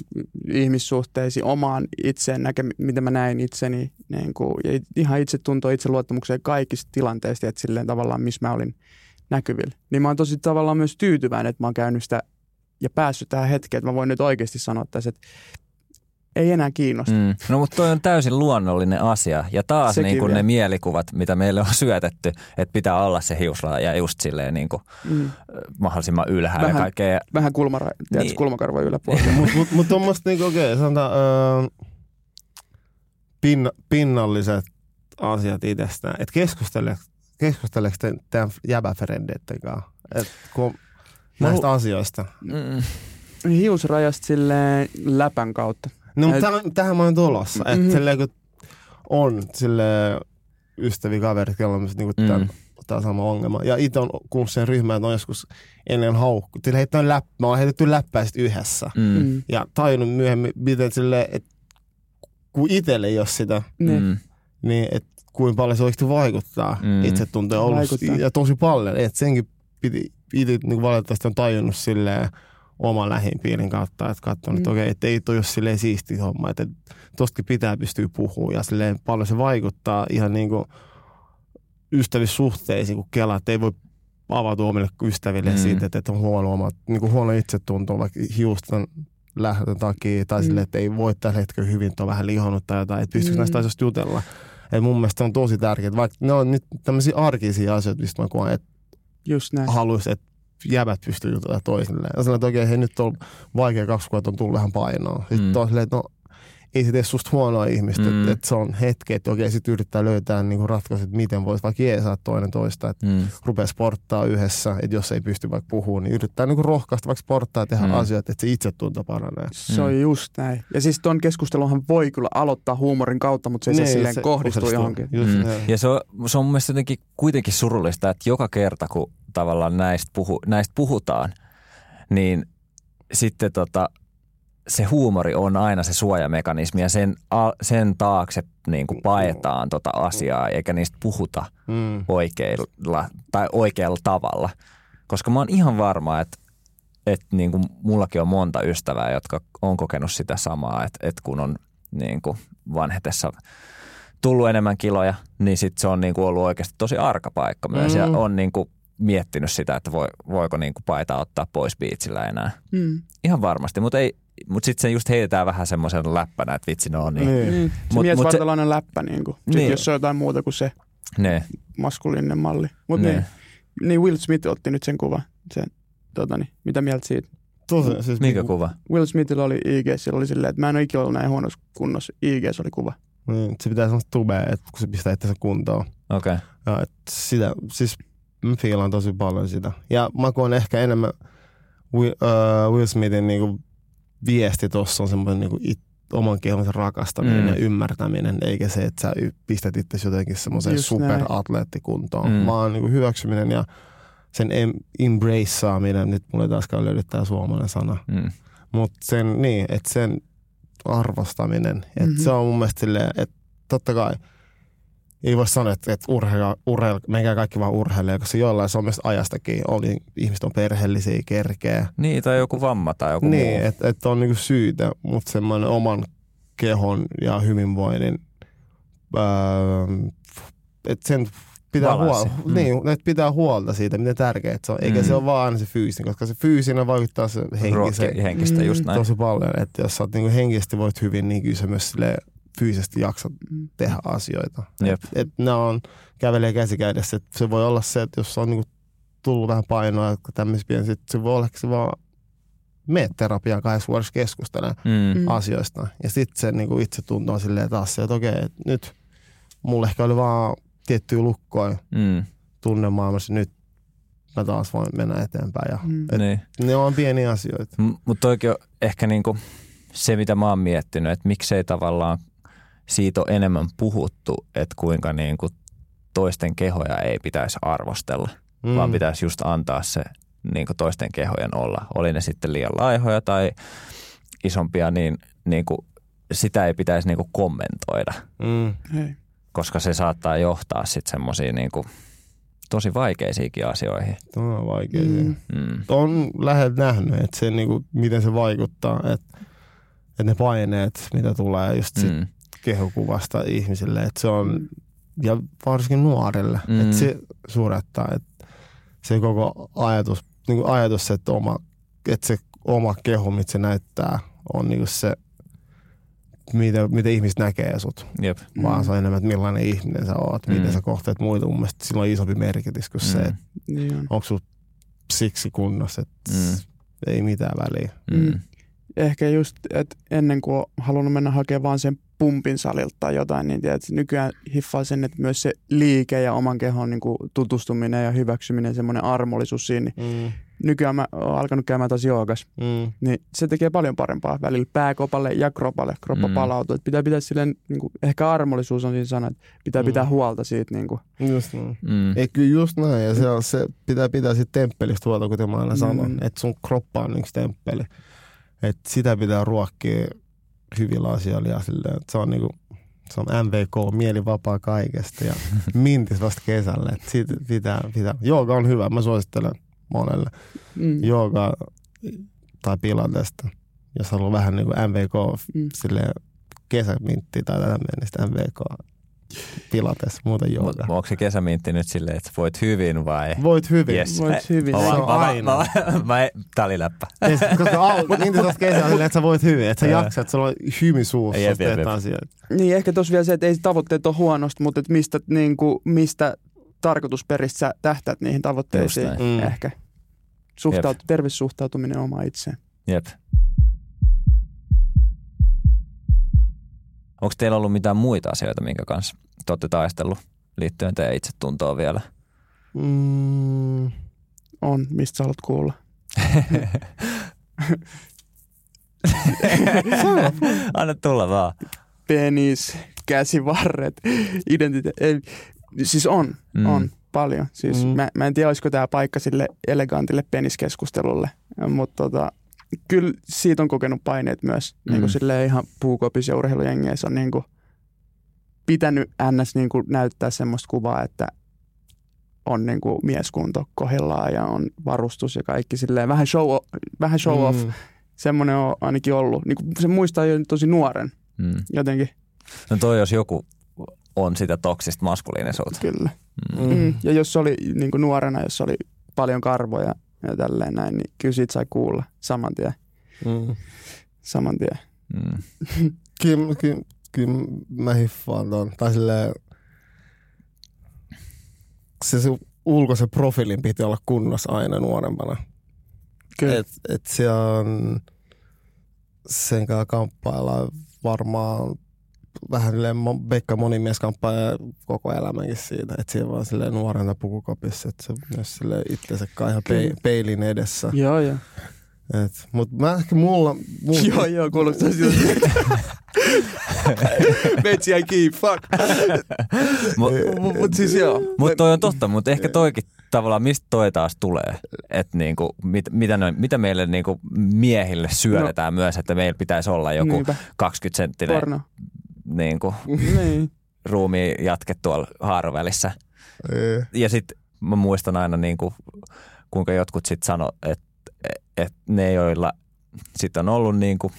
ihmissuhteisiin, omaan itseen, näke, miten mä näin itseni, niin kuin, ja ihan itse tuntuu itseluottamukseen kaikista tilanteista, että silleen tavallaan, missä mä olin näkyvillä. Niin mä oon tosi tavallaan myös tyytyväinen, että mä oon käynyt sitä ja päässyt tähän hetkeen, että mä voin nyt oikeasti sanoa tässä, että ei enää kiinnosta. Mm. No mutta toi on täysin luonnollinen asia. Ja taas Sekin niin kuin ne mielikuvat, mitä meille on syötetty, että pitää olla se hiusla ja just silleen niin kuin Mm. mahdollisimman ylhäällä ja Vähän- kaikkea. Vähän kulmara, tiedätkö, Niin. niin. kulmakarvojen yläpuolella. Mutta mut, mut tuommoista niinku, okei, okay, sanotaan öö, pinna, pinnalliset asiat itsestään. Että keskusteleeko, keskusteleeko te tämän jäbäfrendeiden kanssa? Et kun näistä asioista. Mm. Hiusrajasta silleen läpän kautta. No, mutta Et- tähän, tähän mä oon tulossa. Mm-hmm. Mhm. Että silleen, kun on sille ystäviä kaverit, kello on myös niinku tämän, Mm. tämä sama ongelma. Ja itse on kuullut sen ryhmään, että on joskus ennen haukku. Sillä heittää läppä, mä oon heitetty läppää sit yhdessä. Mm. Mm. Ja tajunnut myöhemmin, miten sille, että kun itselle ei ole sitä, Niin. Mm. niin että kuinka paljon se oikeasti vaikuttaa Mm. itsetuntoon ollut. Vaikuttaa. Ja tosi paljon. Että senkin piti, itse niin valitettavasti on tajunnut silleen oman lähipiirin kautta, että katsonut, että Mm. okei, että ei toi ole silleen siisti homma, että tostakin pitää pystyä puhumaan ja silleen paljon se vaikuttaa ihan niin kuin ystävissä suhteisiin, kun kelaa, että ei voi avautua omille ystäville Mm. siitä, että on huono, oma, niin kuin huono itsetunto vaikka hiuston lähdön takia tai Mm. silleen, että ei voi tällä hetkellä hyvin, että on vähän lihonnut tai jotain, että pystyykö Mm. näistä asioista jutella. Et mun mielestä on tosi tärkeää, vaikka ne on nyt tämmöisiä arkisia asioita, mistä mä koen, että Just näin. haluaisi, että jäbät pystyy jutella toisilleen. Ja silleen, että okei, hei nyt on vaikea kaksi kuukautta on tullut vähän painoa. Sitten Mm. mm. on silleen, että no, ei se tee susta huonoa ihmistä, Mm. mm. että, että se on hetki, että okei, sitten yrittää löytää niinku ratkaisut, että miten voisi vaikka jeesaa toinen toista, että Mm. rupeaa sporttaa yhdessä, että jos ei pysty vaikka puhumaan, niin yrittää niinku rohkaista vaikka sporttaa ja tehdä Mm. mm. asioita, että se itsetunto paranee. Se on just näin. Ja siis ton keskustelunhan voi kyllä aloittaa huumorin kautta, mutta se ei niin, silleen se kohdistuu johonkin. Just, Mm. mm. Ja se on, se on mun mielestä jotenkin kuitenkin surullista, että joka kerta kun tavallaan näistä, puhu, näistä puhutaan, niin sitten tota, se huumori on aina se suojamekanismi ja sen, a- sen taakse niin kuin paetaan tota asiaa eikä niistä puhuta Mm. oikeilla, tai oikealla tavalla. Koska mä oon ihan varma, että, että niin kuin mullakin on monta ystävää, jotka on kokenut sitä samaa, että, että kun on niin kuin vanhetessa tullut enemmän kiloja, niin sit se on niin kuin ollut oikeasti tosi arka paikka myös. Mm. Ja on niin kuin miettinyt sitä, että voi, voiko niin kuin paita ottaa pois biitsillä enää. Mm. Ihan varmasti, mutta, ei, mutta sitten se just heitetään vähän semmoisen läppänä, että vitsi no niin. Niin. Niin. Se Mut- mut, mies mut se- läppä, niin kuin. Sitten Niin. jos se on jotain muuta kuin se Ne, maskuliininen malli. Mutta ne. niin, niin, Will Smith otti nyt sen kuvan. Sen, tota niin, mitä mieltä siitä? Tosi, siis Mikä niinku- kuva? Will Smithillä oli IG, sillä oli silleen, että mä en ole ikinä ollut näin huonossa kunnossa. IG oli kuva. Niin, se pitää semmoista tubea, että kun se pistää itsensä kuntoon. Okei. Okay. Ja, et sitä, siis mä fiilaan tosi paljon sitä. Ja mä koen ehkä enemmän Will, uh, Will Smithin niinku viesti tuossa on semmoinen niinku it, oman kehonsa rakastaminen Mm. ja ymmärtäminen, eikä se, että sä pistät itse jotenkin semmoiseen superatleettikuntoon, Mm. vaan niinku hyväksyminen ja sen em, embraceaaminen, nyt mulle ei taaskaan löydy tää suomalainen sana, Mm. mutta sen niin, että sen arvostaminen. Et Mhm. Se on mun mielestä silleen, että totta kai ei voi sanoa, että, että urheilija, urheilija, menkää kaikki vaan urheilee, koska jollain se on myös ajastakin. Oli, ihmiset on perheellisiä, kerkeä. Niin, tai joku vamma tai joku Niin, että et on niinku syytä, mutta semmoinen oman kehon ja hyvinvoinnin, öö, että sen pitää, huolta, Mm. niin, että pitää huolta siitä, miten tärkeää se on. Eikä Mm. se ole vaan aina se fyysinen, koska se fyysinen vaikuttaa se henkiseen Ruokki henkistä, just Mm, näin. tosi paljon. Että jos sä oot niinku henkisesti voit hyvin, niin kyllä sä myös silleen fyysisesti jaksat Mm. tehdä asioita. Jep. Et, et ne on, kävelee käsikädessä. Et se voi olla se, että jos on niinku tullut vähän painoa, että tämmöisiä pieniä, sit se voi olla, että se vaan meet terapiaan kahdessa vuodessa keskustelemaan Mm. Mm. asioista. Ja sitten se niinku itse tuntuu silleen taas se, että okei, et nyt mulla ehkä oli vaan tiettyjä lukkoja Mm. tunnemaailmassa, nyt mä taas voin mennä eteenpäin. Ja Mm. Et- Niin. ne on pieniä asioita. Mutta toikin on ehkä niinku se, mitä mä oon miettinyt, että miksei tavallaan siitä ole enemmän puhuttu, että kuinka niinku toisten kehoja ei pitäisi arvostella, mm. vaan pitäisi just antaa se niinku toisten kehojen olla. Oli ne sitten liian laihoja tai isompia, niin niinku sitä ei pitäisi niinku kommentoida, Mm. Koska se saattaa johtaa sitten semmoisiin niinku tosi vaikeisiinkin asioihin. Tämä on vaikea. Mm. Mm. On läheltä nähnyt, että se, niinku, miten se vaikuttaa, että, että ne paineet, mitä tulee just sit Mm. Kehokuvasta ihmisille, että se on, ja varsinkin nuorille, Mm. mm. että se surettaa, että se koko ajatus, niin kuin ajatus, että, oma, että se oma keho, mitä se näyttää, on niin kuin se, mitä, mitä ihmiset näkee sut, Jep. Mm. vaan se on enemmän, että millainen ihminen sä oot, Mm. miten sä kohteet muita. Mun mielestä sillä on isompi merkitys kuin se, Mm. että Niin on. onko sun siksi kunnossa, että Mm. ei mitään väliä. Mm. Ehkä just, että ennen kuin on halunnut mennä hakemaan vaan sen pumpin salilta tai jotain, niin tiedät, nykyään hiffaa sen, että myös se liike ja oman kehon niin kuin tutustuminen ja hyväksyminen, semmoinen armollisuus siinä. Niin Mm. nykyään mä oon alkanut käymään taas joogas, Mm. niin se tekee paljon parempaa välillä pääkopalle ja kropalle. Kroppa Mm. mm. palautuu. Että pitää pitää silleen, niin kuin, ehkä armollisuus on siinä sana, että pitää Mm. pitää huolta siitä. Niin kuin. Just näin. Mm. Ei, kyllä just näin. Ja se, on, se pitää pitää siitä temppelistä huolta, kuten mä aina Mm. sanon. Että sun kroppa on yksi temppeli. Että sitä pitää ruokkia hyvillä asioilla. Ja silleen, että se on niinku, se on MVK, mieli vapaa kaikesta ja (laughs) mintis vasta kesällä. Et siitä pitää, pitää. Jooga on hyvä, mä suosittelen monelle. Mm. Jooga tai pilatesta, jos haluaa vähän niinku MVK Mm. silleen kesämintti tai tämmöinen, niin sitä MVK pilates, muuten Mut jooga. onko se kesämintti nyt silleen, että voit hyvin vai? Voit hyvin. Yes. Voit hyvin. Mä, Se on mä, mä, aina. mä, mä, mä, tää oli läppä. Ei, koska au, niin tuossa kesällä silleen, että sä voit hyvin, että sä jaksat, että sulla on hymy suussa, Jep, jep, jep. asioita. Niin ehkä tuossa vielä se, että ei tavoitteet ole huonosta, mutta että mistä, niin kuin, mistä tarkoitusperistä sä tähtäät niihin tavoitteisiin. Mm. ehkä. Suhtaut, terve suhtautuminen omaan itseen. Jep. Onko teillä ollut mitään muita asioita, minkä kanssa te olette taistellut liittyen teidän itsetuntoon vielä? Mm, On, mistä sä haluat kuulla. (laughs) Anna tulla vaan. Penis, käsivarret, identiteetti. Siis on, Mm. on paljon. Siis mm. mä, mä en tiedä, olisiko tämä paikka sille elegantille peniskeskustelulle, mutta tota, kyllä siitä on kokenut paineet myös. Mm. Niin kuin silleen ihan puukopissa ja urheilujengeissä on niin kuin pitänyt ns. Niin kuin näyttää semmoista kuvaa, että on niin kuin mieskunto kohdillaan ja on varustus ja kaikki silleen vähän show, vähän show off. mm, Semmoinen on ainakin ollut. Niin kuin se muistaa jo tosi nuoren Mm. jotenkin, No toi jos joku on sitä toksista maskuliinisuutta. kyllä. Mm. Mm. Ja jos oli niin kuin nuorena, jos oli paljon karvoja ja tälleen näin, niin kyllä siitä sai kuulla saman tien. mm. Saman tien. Mm. Kyllä, kyllä, kyllä mä hiffaan ton. Tai silleen, se sun ulkoisen profiilin piti olla kunnossa aina nuorempana. Kyllä. Et, et se on, sen kanssa kamppaillaan varmaan vähän silleen mo- Pekka monimies kamppailee koko elämänkin siitä, että se vaan silleen nuorena pukukopissa, että se myös silleen itsensä kai ihan pe- peilin edessä. Joo, joo. Et, mut mä ehkä mulla... mulla Joo, joo, kuulostaa siltä. (laughs) Metsi jäi kiinni, fuck. (laughs) Mutta Mut siis joo. mut toi on totta, mutta ehkä toikin tavallaan, mistä toi taas tulee? Että niinku, mit, mitä, noin, mitä meille niinku miehille syödetään no. myös, että meillä pitäisi olla joku Niinpä. 20 senttinen Porno. niinku, Niin. (laughs) ruumiin jatke tuolla haarovälissä. Ei. Ja sitten mä muistan aina niinku, kuinka jotkut sitten sano, että et ne joilla sitten on ollut niinku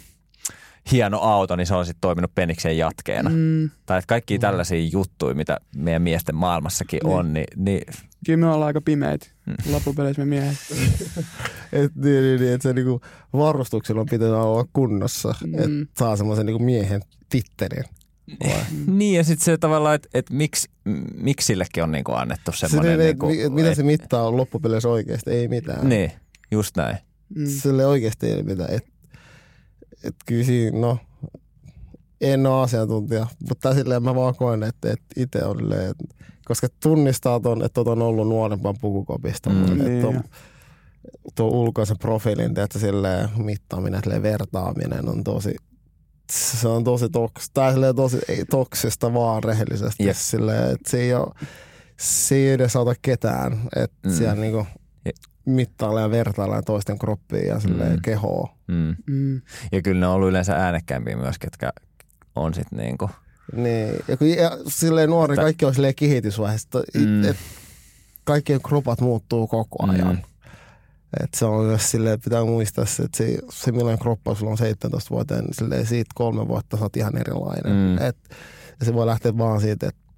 hieno auto, niin se on sitten toiminut penikseen jatkeena. Mm. Mm. Tai että kaikki tällaisia juttuja, mitä meidän miesten maailmassakin Niin. on, niin, niin Kyllä me ollaan aika pimeitä. Mm. Loppupeleissä me miehet. (laughs) Et, niin, niin, niin, että se niinku varustuksella on pitänyt olla kunnossa, mm. Mm. että saa semmoisen niinku miehen tittelin. (laughs) Niin ja sitten se tavallaan, että et miksi, miksi sillekin on niinku annettu Se, semmoinen... niin, niinku, et, mitä et- se mittaa on loppupeleissä oikeasti? Ei mitään. Niin, just näin. Mm. Sille oikeasti ei mitään. Et, et kyllä siinä, no, en ole asiantuntija, mutta silleen mä vaan koen, että, että itse on silleen, että, koska tunnistaa ton, että on ollut nuorempan pukukopista. Mm. Mm, Niin, että on, tuo ulkoisen profiilin, että silleen mittaaminen, silleen vertaaminen on tosi, se on tosi, toks, tai silleen tosi ei, toksista vaan rehellisesti. Jep. Silleen, että se ei ole, se ei edes auta ketään, että Mm. mm. siellä niinku Jep. mittaillaan ja vertaillaan toisten kroppia ja Mm. mm. kehoa. Mm. Mm. Ja kyllä ne on ollut yleensä äänekkäämpiä myös, ketkä on sitten niinku... Niin, ja kun ja silleen nuori, Tä- kaikki on silleen kehitysvaiheessa, Mm. mm. että kaikkien kropat muuttuu koko ajan. Mm. Et se on myös silleen, pitää muistaa se, että se, se millainen kroppa sulla on 17 vuoteen, niin silleen siitä kolme vuotta sä oot ihan erilainen. Mm. Et, ja se voi lähteä vaan siitä, että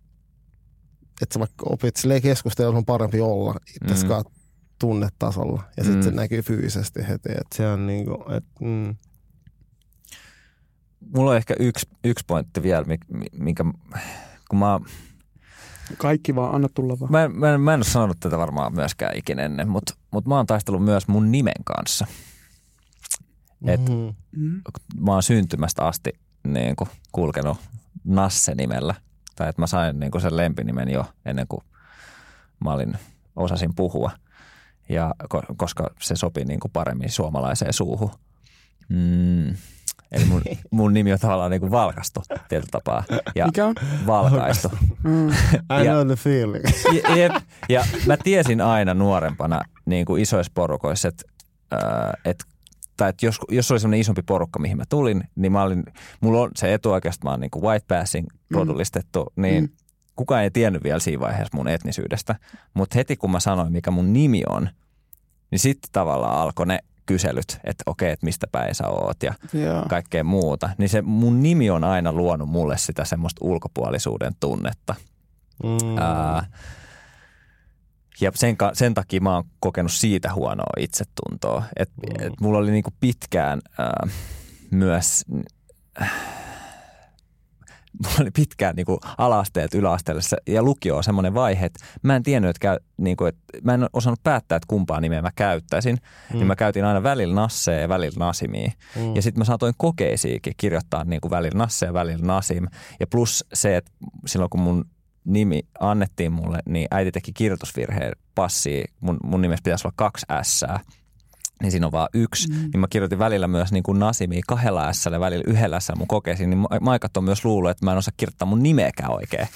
että sä vaikka opit silleen keskustella, on parempi olla itseskaan mm. tunnetasolla. Ja sitten Mm. se näkyy fyysisesti heti. Että se on niinku, että mm. Mulla on ehkä yksi, yksi pointti vielä, mi- mi- minkä... Kun mä, Kaikki vaan, anna tulla vaan. mä, en- mä, en, mä en ole sanonut tätä varmaan myöskään ikinä ennen, mutta mut mä oon taistellut myös mun nimen kanssa. Et- mm. Mm. Mä oon syntymästä asti niin kuin, kulkenut Nasse-nimellä. Tai että mä sain niin kuin sen lempinimen jo ennen kuin mä olin, osasin puhua. Ja ko- koska se sopii niin kuin paremmin suomalaiseen suuhun. Mm. Eli mun, mun nimi on tavallaan niin kuin valkastu tietyllä tapaa. Ja Mikä on? valkaistu. Mm. I Ja- know the feeling. (laughs) Jep. Ja mä tiesin aina nuorempana niin kuin isoissa porukoissa, että, ää, että tai että jos, jos oli semmoinen isompi porukka, mihin mä tulin, niin mä olin, mulla on se etuoikeus, että mä oon niin kuin white passing rodullistettu, niin Mm. kukaan ei tiennyt vielä siinä vaiheessa mun etnisyydestä. Mutta heti kun mä sanoin, mikä mun nimi on, niin sitten tavallaan alkoi ne kyselyt, että okei, että mistä päin sä oot ja Joo. kaikkea muuta. Niin se mun nimi on aina luonut mulle sitä semmoista ulkopuolisuuden tunnetta. Mm. Ää, ja sen, sen takia mä oon kokenut siitä huonoa itsetuntoa. Et, Mm. et mulla oli niinku pitkään ää, myös, äh, mulla oli pitkään niinku ala-asteelta yläasteelle se- ja lukio on semmoinen vaihe, että mä en tiennyt, että, käy, niinku, että mä en osannut päättää, että kumpaa nimeä mä käyttäisin. Mm. Niin mä käytin aina välillä Nassea ja välillä Nasimia. Mm. Ja sitten mä saatoin kokeisiinkin kirjoittaa niin kuin välillä Nasse ja välillä Nasim. Ja plus se, että silloin kun mun nimi annettiin mulle, niin äiti teki kirjoitusvirheen passiin. Mun, mun nimessä pitäisi olla kaksi S, niin siinä on vaan yksi. Mm. Niin mä kirjoitin välillä myös niin kuin Nasimia kahdella S ja välillä yhdellä S mun kokeisiin. Niin ma- maikat on myös luullut, että mä en osaa kirjoittaa mun nimeäkään oikein.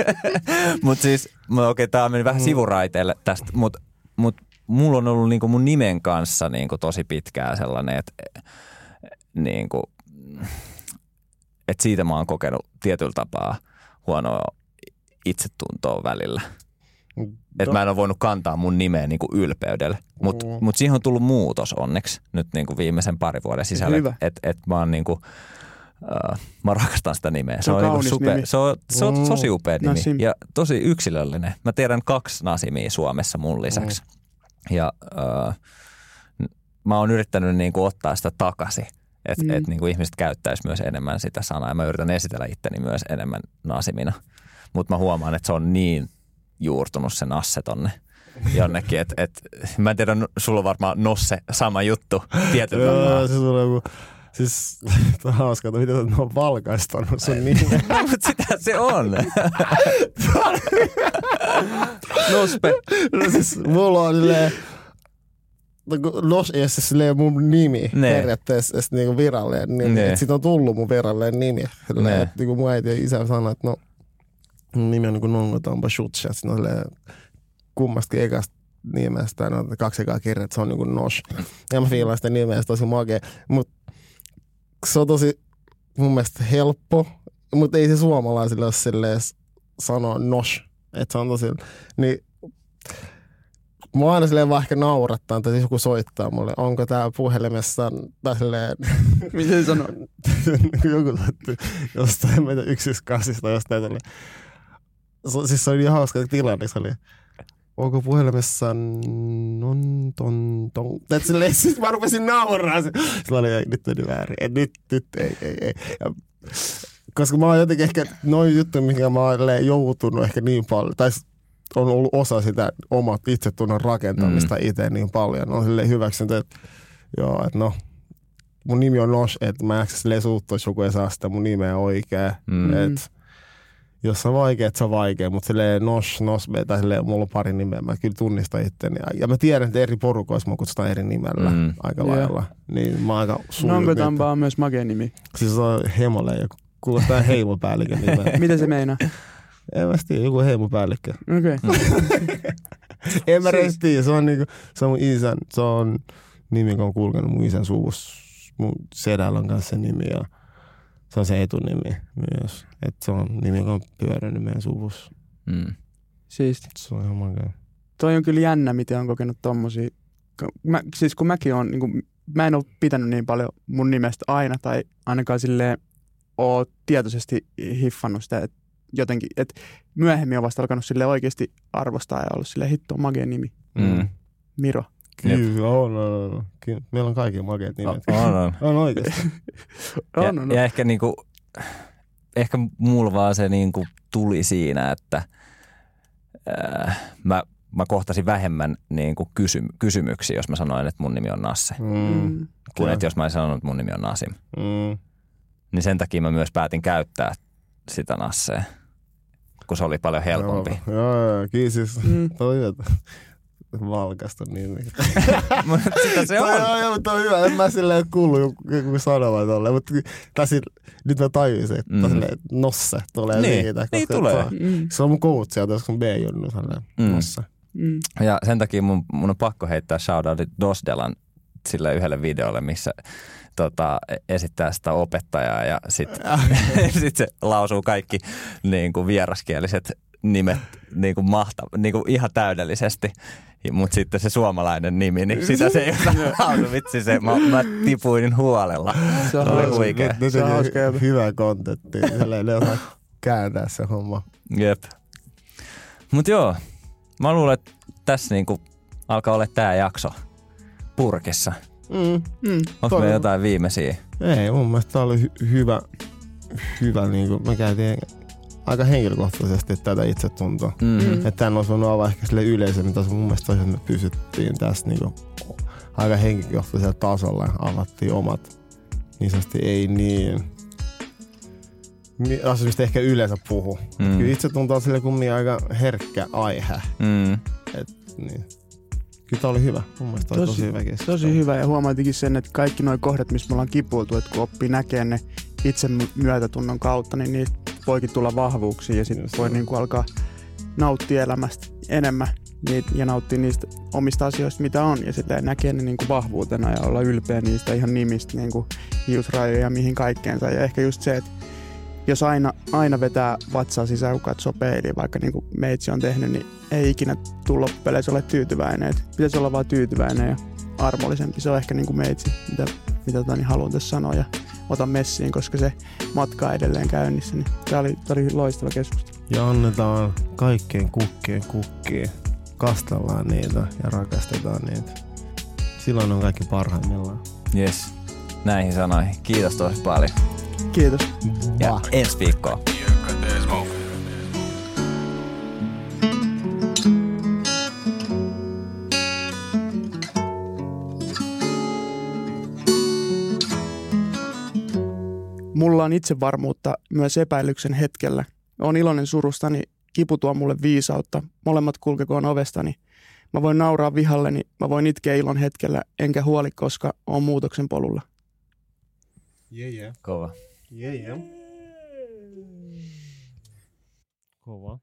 (laughs) mutta siis, okei, okay, tää meni vähän sivuraiteelle tästä, mutta mut mulla on ollut niinku mun nimen kanssa niinku tosi pitkään sellainen, että niinku, et siitä mä oon kokenut tietyllä tapaa huonoa itsetuntoa välillä. Että mä en ole voinut kantaa mun nimeä niinku ylpeydellä. Mutta Mm. mut siihen on tullut muutos onneksi nyt niinku viimeisen parin vuoden sisällä. Että et mä oon niinku, uh, mä rakastan sitä nimeä. Se on niinku kaunis super, nimi. se on, se on Mm. tosi upea nimi Nasim. ja tosi yksilöllinen. Mä tiedän kaksi Nasimia Suomessa mun lisäksi. Ja uh, mä oon yrittänyt niinku ottaa sitä takaisin. Että Mm. et niinku ihmiset käyttäisi myös enemmän sitä sanaa. Ja mä yritän esitellä itteni myös enemmän Nasimina. Mutta mä huomaan, että se on niin juurtunut se nasse tonne jonnekin. Et, et, mä en tiedä, sulla on varmaan Nosse sama juttu tietyllä (laughs) Joo, se joku, siis (laughs) tämä on hauskaa, että miten on valkaistanut sun nimen. (laughs) Mutta sitä se on. Nospe. No siis mulla on silleen, Nos ei ole silleen mun nimi Ne. periaatteessa edes niinku virallinen nimi. Ne. Et sit on tullut mun virallinen nimi. Silleen, Ne. et niinku mun äiti ja isä sanoi, että no nimi on Nongo Tamba Shutcha. Sitten on silleen kummastakin ekasta nimestä, no kaksi ekaa kirjaa, että se on niinku Nos. Ja mä fiilaan sitä nimeä, tosi makea. Mut se on tosi mun mielestä helppo, mutta ei se suomalaisille ole silleen sanoa Nos. Että se on tosi, niin Mua aina silleen vaan ehkä naurattaa, siis joku soittaa mulle, onko tää puhelimessa, tai silleen, Miten sanoo? (laughs) joku soitti jostain meitä yksiskassista, jostain tuli. Se, siis se oli niin hauska tilanne, se oli, onko puhelimessa non ton ton. Et silleen, siis mä rupesin nauraa. Se se oli, ei, nyt meni väärin. Et nyt, nyt, ei, ei, ei. Ja, koska mä oon jotenkin ehkä noin juttu, mikä mä oon joutunut ehkä niin paljon, tai on ollut osa sitä omat itsetunnon rakentamista mm. itse niin paljon. On silleen hyväksynyt, että joo, että no, mun nimi on Nosh, että mä en silleen suuttua, jos joku ei saa sitä mun nimeä oikein. Mm. Mm. Jos se on vaikea, että se on vaikea, mutta silleen Nosh, Nosbe tai silleen, mulla on pari nimeä, mä kyllä tunnistan itteni. Ja mä tiedän, että eri porukoissa mä kutsutaan eri nimellä Mm. aika Joo. lailla. Niin mä oon aika Nongo sulmi. Tamba on myös makea nimi. Siis se on hemolle ja kuulostaa heimopäällikön nimeä. (laughs) Mitä se meinaa? en mä tiedä, joku heimopäällikkö. Okei. Okay. (laughs) En mä Siis- siis... tiedä, se on, niinku, se on mun isän, se on nimi, joka on kulkenut mun isän suvussa. Mun sedällä on kanssa se nimi ja se on se etunimi myös. Et se on nimi, joka on pyörinyt meidän suvussa. Mm. Siisti. Se on ihan makea. Toi on kyllä jännä, miten on kokenut tommosia. Mä, siis kun mäkin on, niin kuin, mä en ole pitänyt niin paljon mun nimestä aina tai ainakaan silleen oo tietoisesti hiffannut sitä, että jotenkin, että myöhemmin on vasta alkanut sille oikeasti arvostaa ja ollut sille hitto on makea nimi. Mm. Miro. Kyllä, on, on, on. Kyllä. Meillä on kaikki makeat nimet. On, on. (laughs) On oikeasti. (laughs) Ja, On, on, ja ehkä niinku, ehkä mulla vaan se niinku tuli siinä, että äh, mä, mä kohtasin vähemmän niinku kysy, kysymyksiä, jos mä sanoin, että mun nimi on Nasse, Mm. Mm. kuin että jos mä olisin sanonut, että mun nimi on Nasim. Mm. Niin sen takia mä myös päätin käyttää sitä Nassea, kun se oli paljon helpompi. Joo, joo, joo. Siis. Mm. (laughs) On. Valkasta nimi. (laughs) Mut sitä se on. on, joo, toi on hyvä. En mä silleen kuullut joku, joku sanomaan tolleen. Mutta tässä nyt mä tajusin, että Mm. nosse tulee Niin, siitä. niin koska tulee. Se on, Mm. se on mun coach sieltä, koska B junnu silleen, Mm. nosse. Mm. Ja sen takia mun, mun on pakko heittää shoutoutit Dosdelan sille yhdelle videolle, missä tota, esittää sitä opettajaa ja sitten (laughs) (laughs) sit se lausuu kaikki niin kuin vieraskieliset nimet niin kuin mahta, niin kuin ihan täydellisesti. Mutta sitten se suomalainen nimi, niin sitä se ei osaa. Vitsi se, mä, mä tipuin huolella. Se on oli huikea. Ne Se on kontenttia. Silleen, ne osaa kääntää se homma. Jep. Mut joo, mä luulen, että tässä niinku alkaa olla tää jakso purkissa. Mm. Mm. Onko meillä jotain viimeisiä? Ei, mun mielestä tää oli hy- hyvä, hyvä niin kuin me käytiin aika henkilökohtaisesti tätä itsetuntoa. Mm. Mm. Mm. Että tämän olisi voinut olla ehkä sille yleisemmin tasolla. Mun mielestä toisaalta me pysyttiin tässä niinku aika henkilökohtaisella tasolla ja avattiin omat niin sanotusti ei niin asioista mistä ehkä yleensä puhu. Mm. Kyllä itse tuntuu sille kumminkin aika herkkä aihe. Mm. Niin. Kyllä tämä oli hyvä. Mun mielestä oli Tosi- tosi, hyvä keskustelu. Tosi hyvä ja huomaatikin sen, että kaikki nuo kohdat, missä me ollaan kipuiltu, että kun oppii näkee ne itse myötätunnon kautta, niin niistä voikin tulla vahvuuksia ja sitten voi niin kuin alkaa nauttia elämästä enemmän ja nauttia niistä omista asioista, mitä on ja sitten näkee ne niin kuin vahvuutena ja olla ylpeä niistä ihan nimistä, niin kuin hiusrajoja mihin kaikkeensa ja ehkä just se, että jos aina, aina vetää vatsaa sisään, kun katsoo peiliin, vaikka niin kuin meitsi on tehnyt, niin ei ikinä tule loppupeleissä ole tyytyväinen. Et pitäisi olla vaan tyytyväinen ja armollisempi. Se on ehkä niin kuin meitsi, mitä, mitä tota, niin haluan tässä sanoa ja otan messiin, koska se matka on edelleen käynnissä. Niin tämä oli, oli loistava keskustelu. Ja annetaan kaikkien kukkien kukkiin. Kastellaan niitä ja rakastetaan niitä. Silloin on kaikki parhaimmillaan. Yes. Näihin sanoihin. Kiitos tosi paljon. Kiitos. Ja ensi viikkoon. Mulla on itsevarmuutta myös epäilyksen hetkellä. Olen iloinen surustani, kipu tuo mulle viisautta. Molemmat kulkekoon ovestani. Mä voin nauraa vihalleni, mä voin itkeä ilon hetkellä, enkä huoli, koska on muutoksen polulla. Yeah, yeah. Kova. Yeah, yeah. Kova.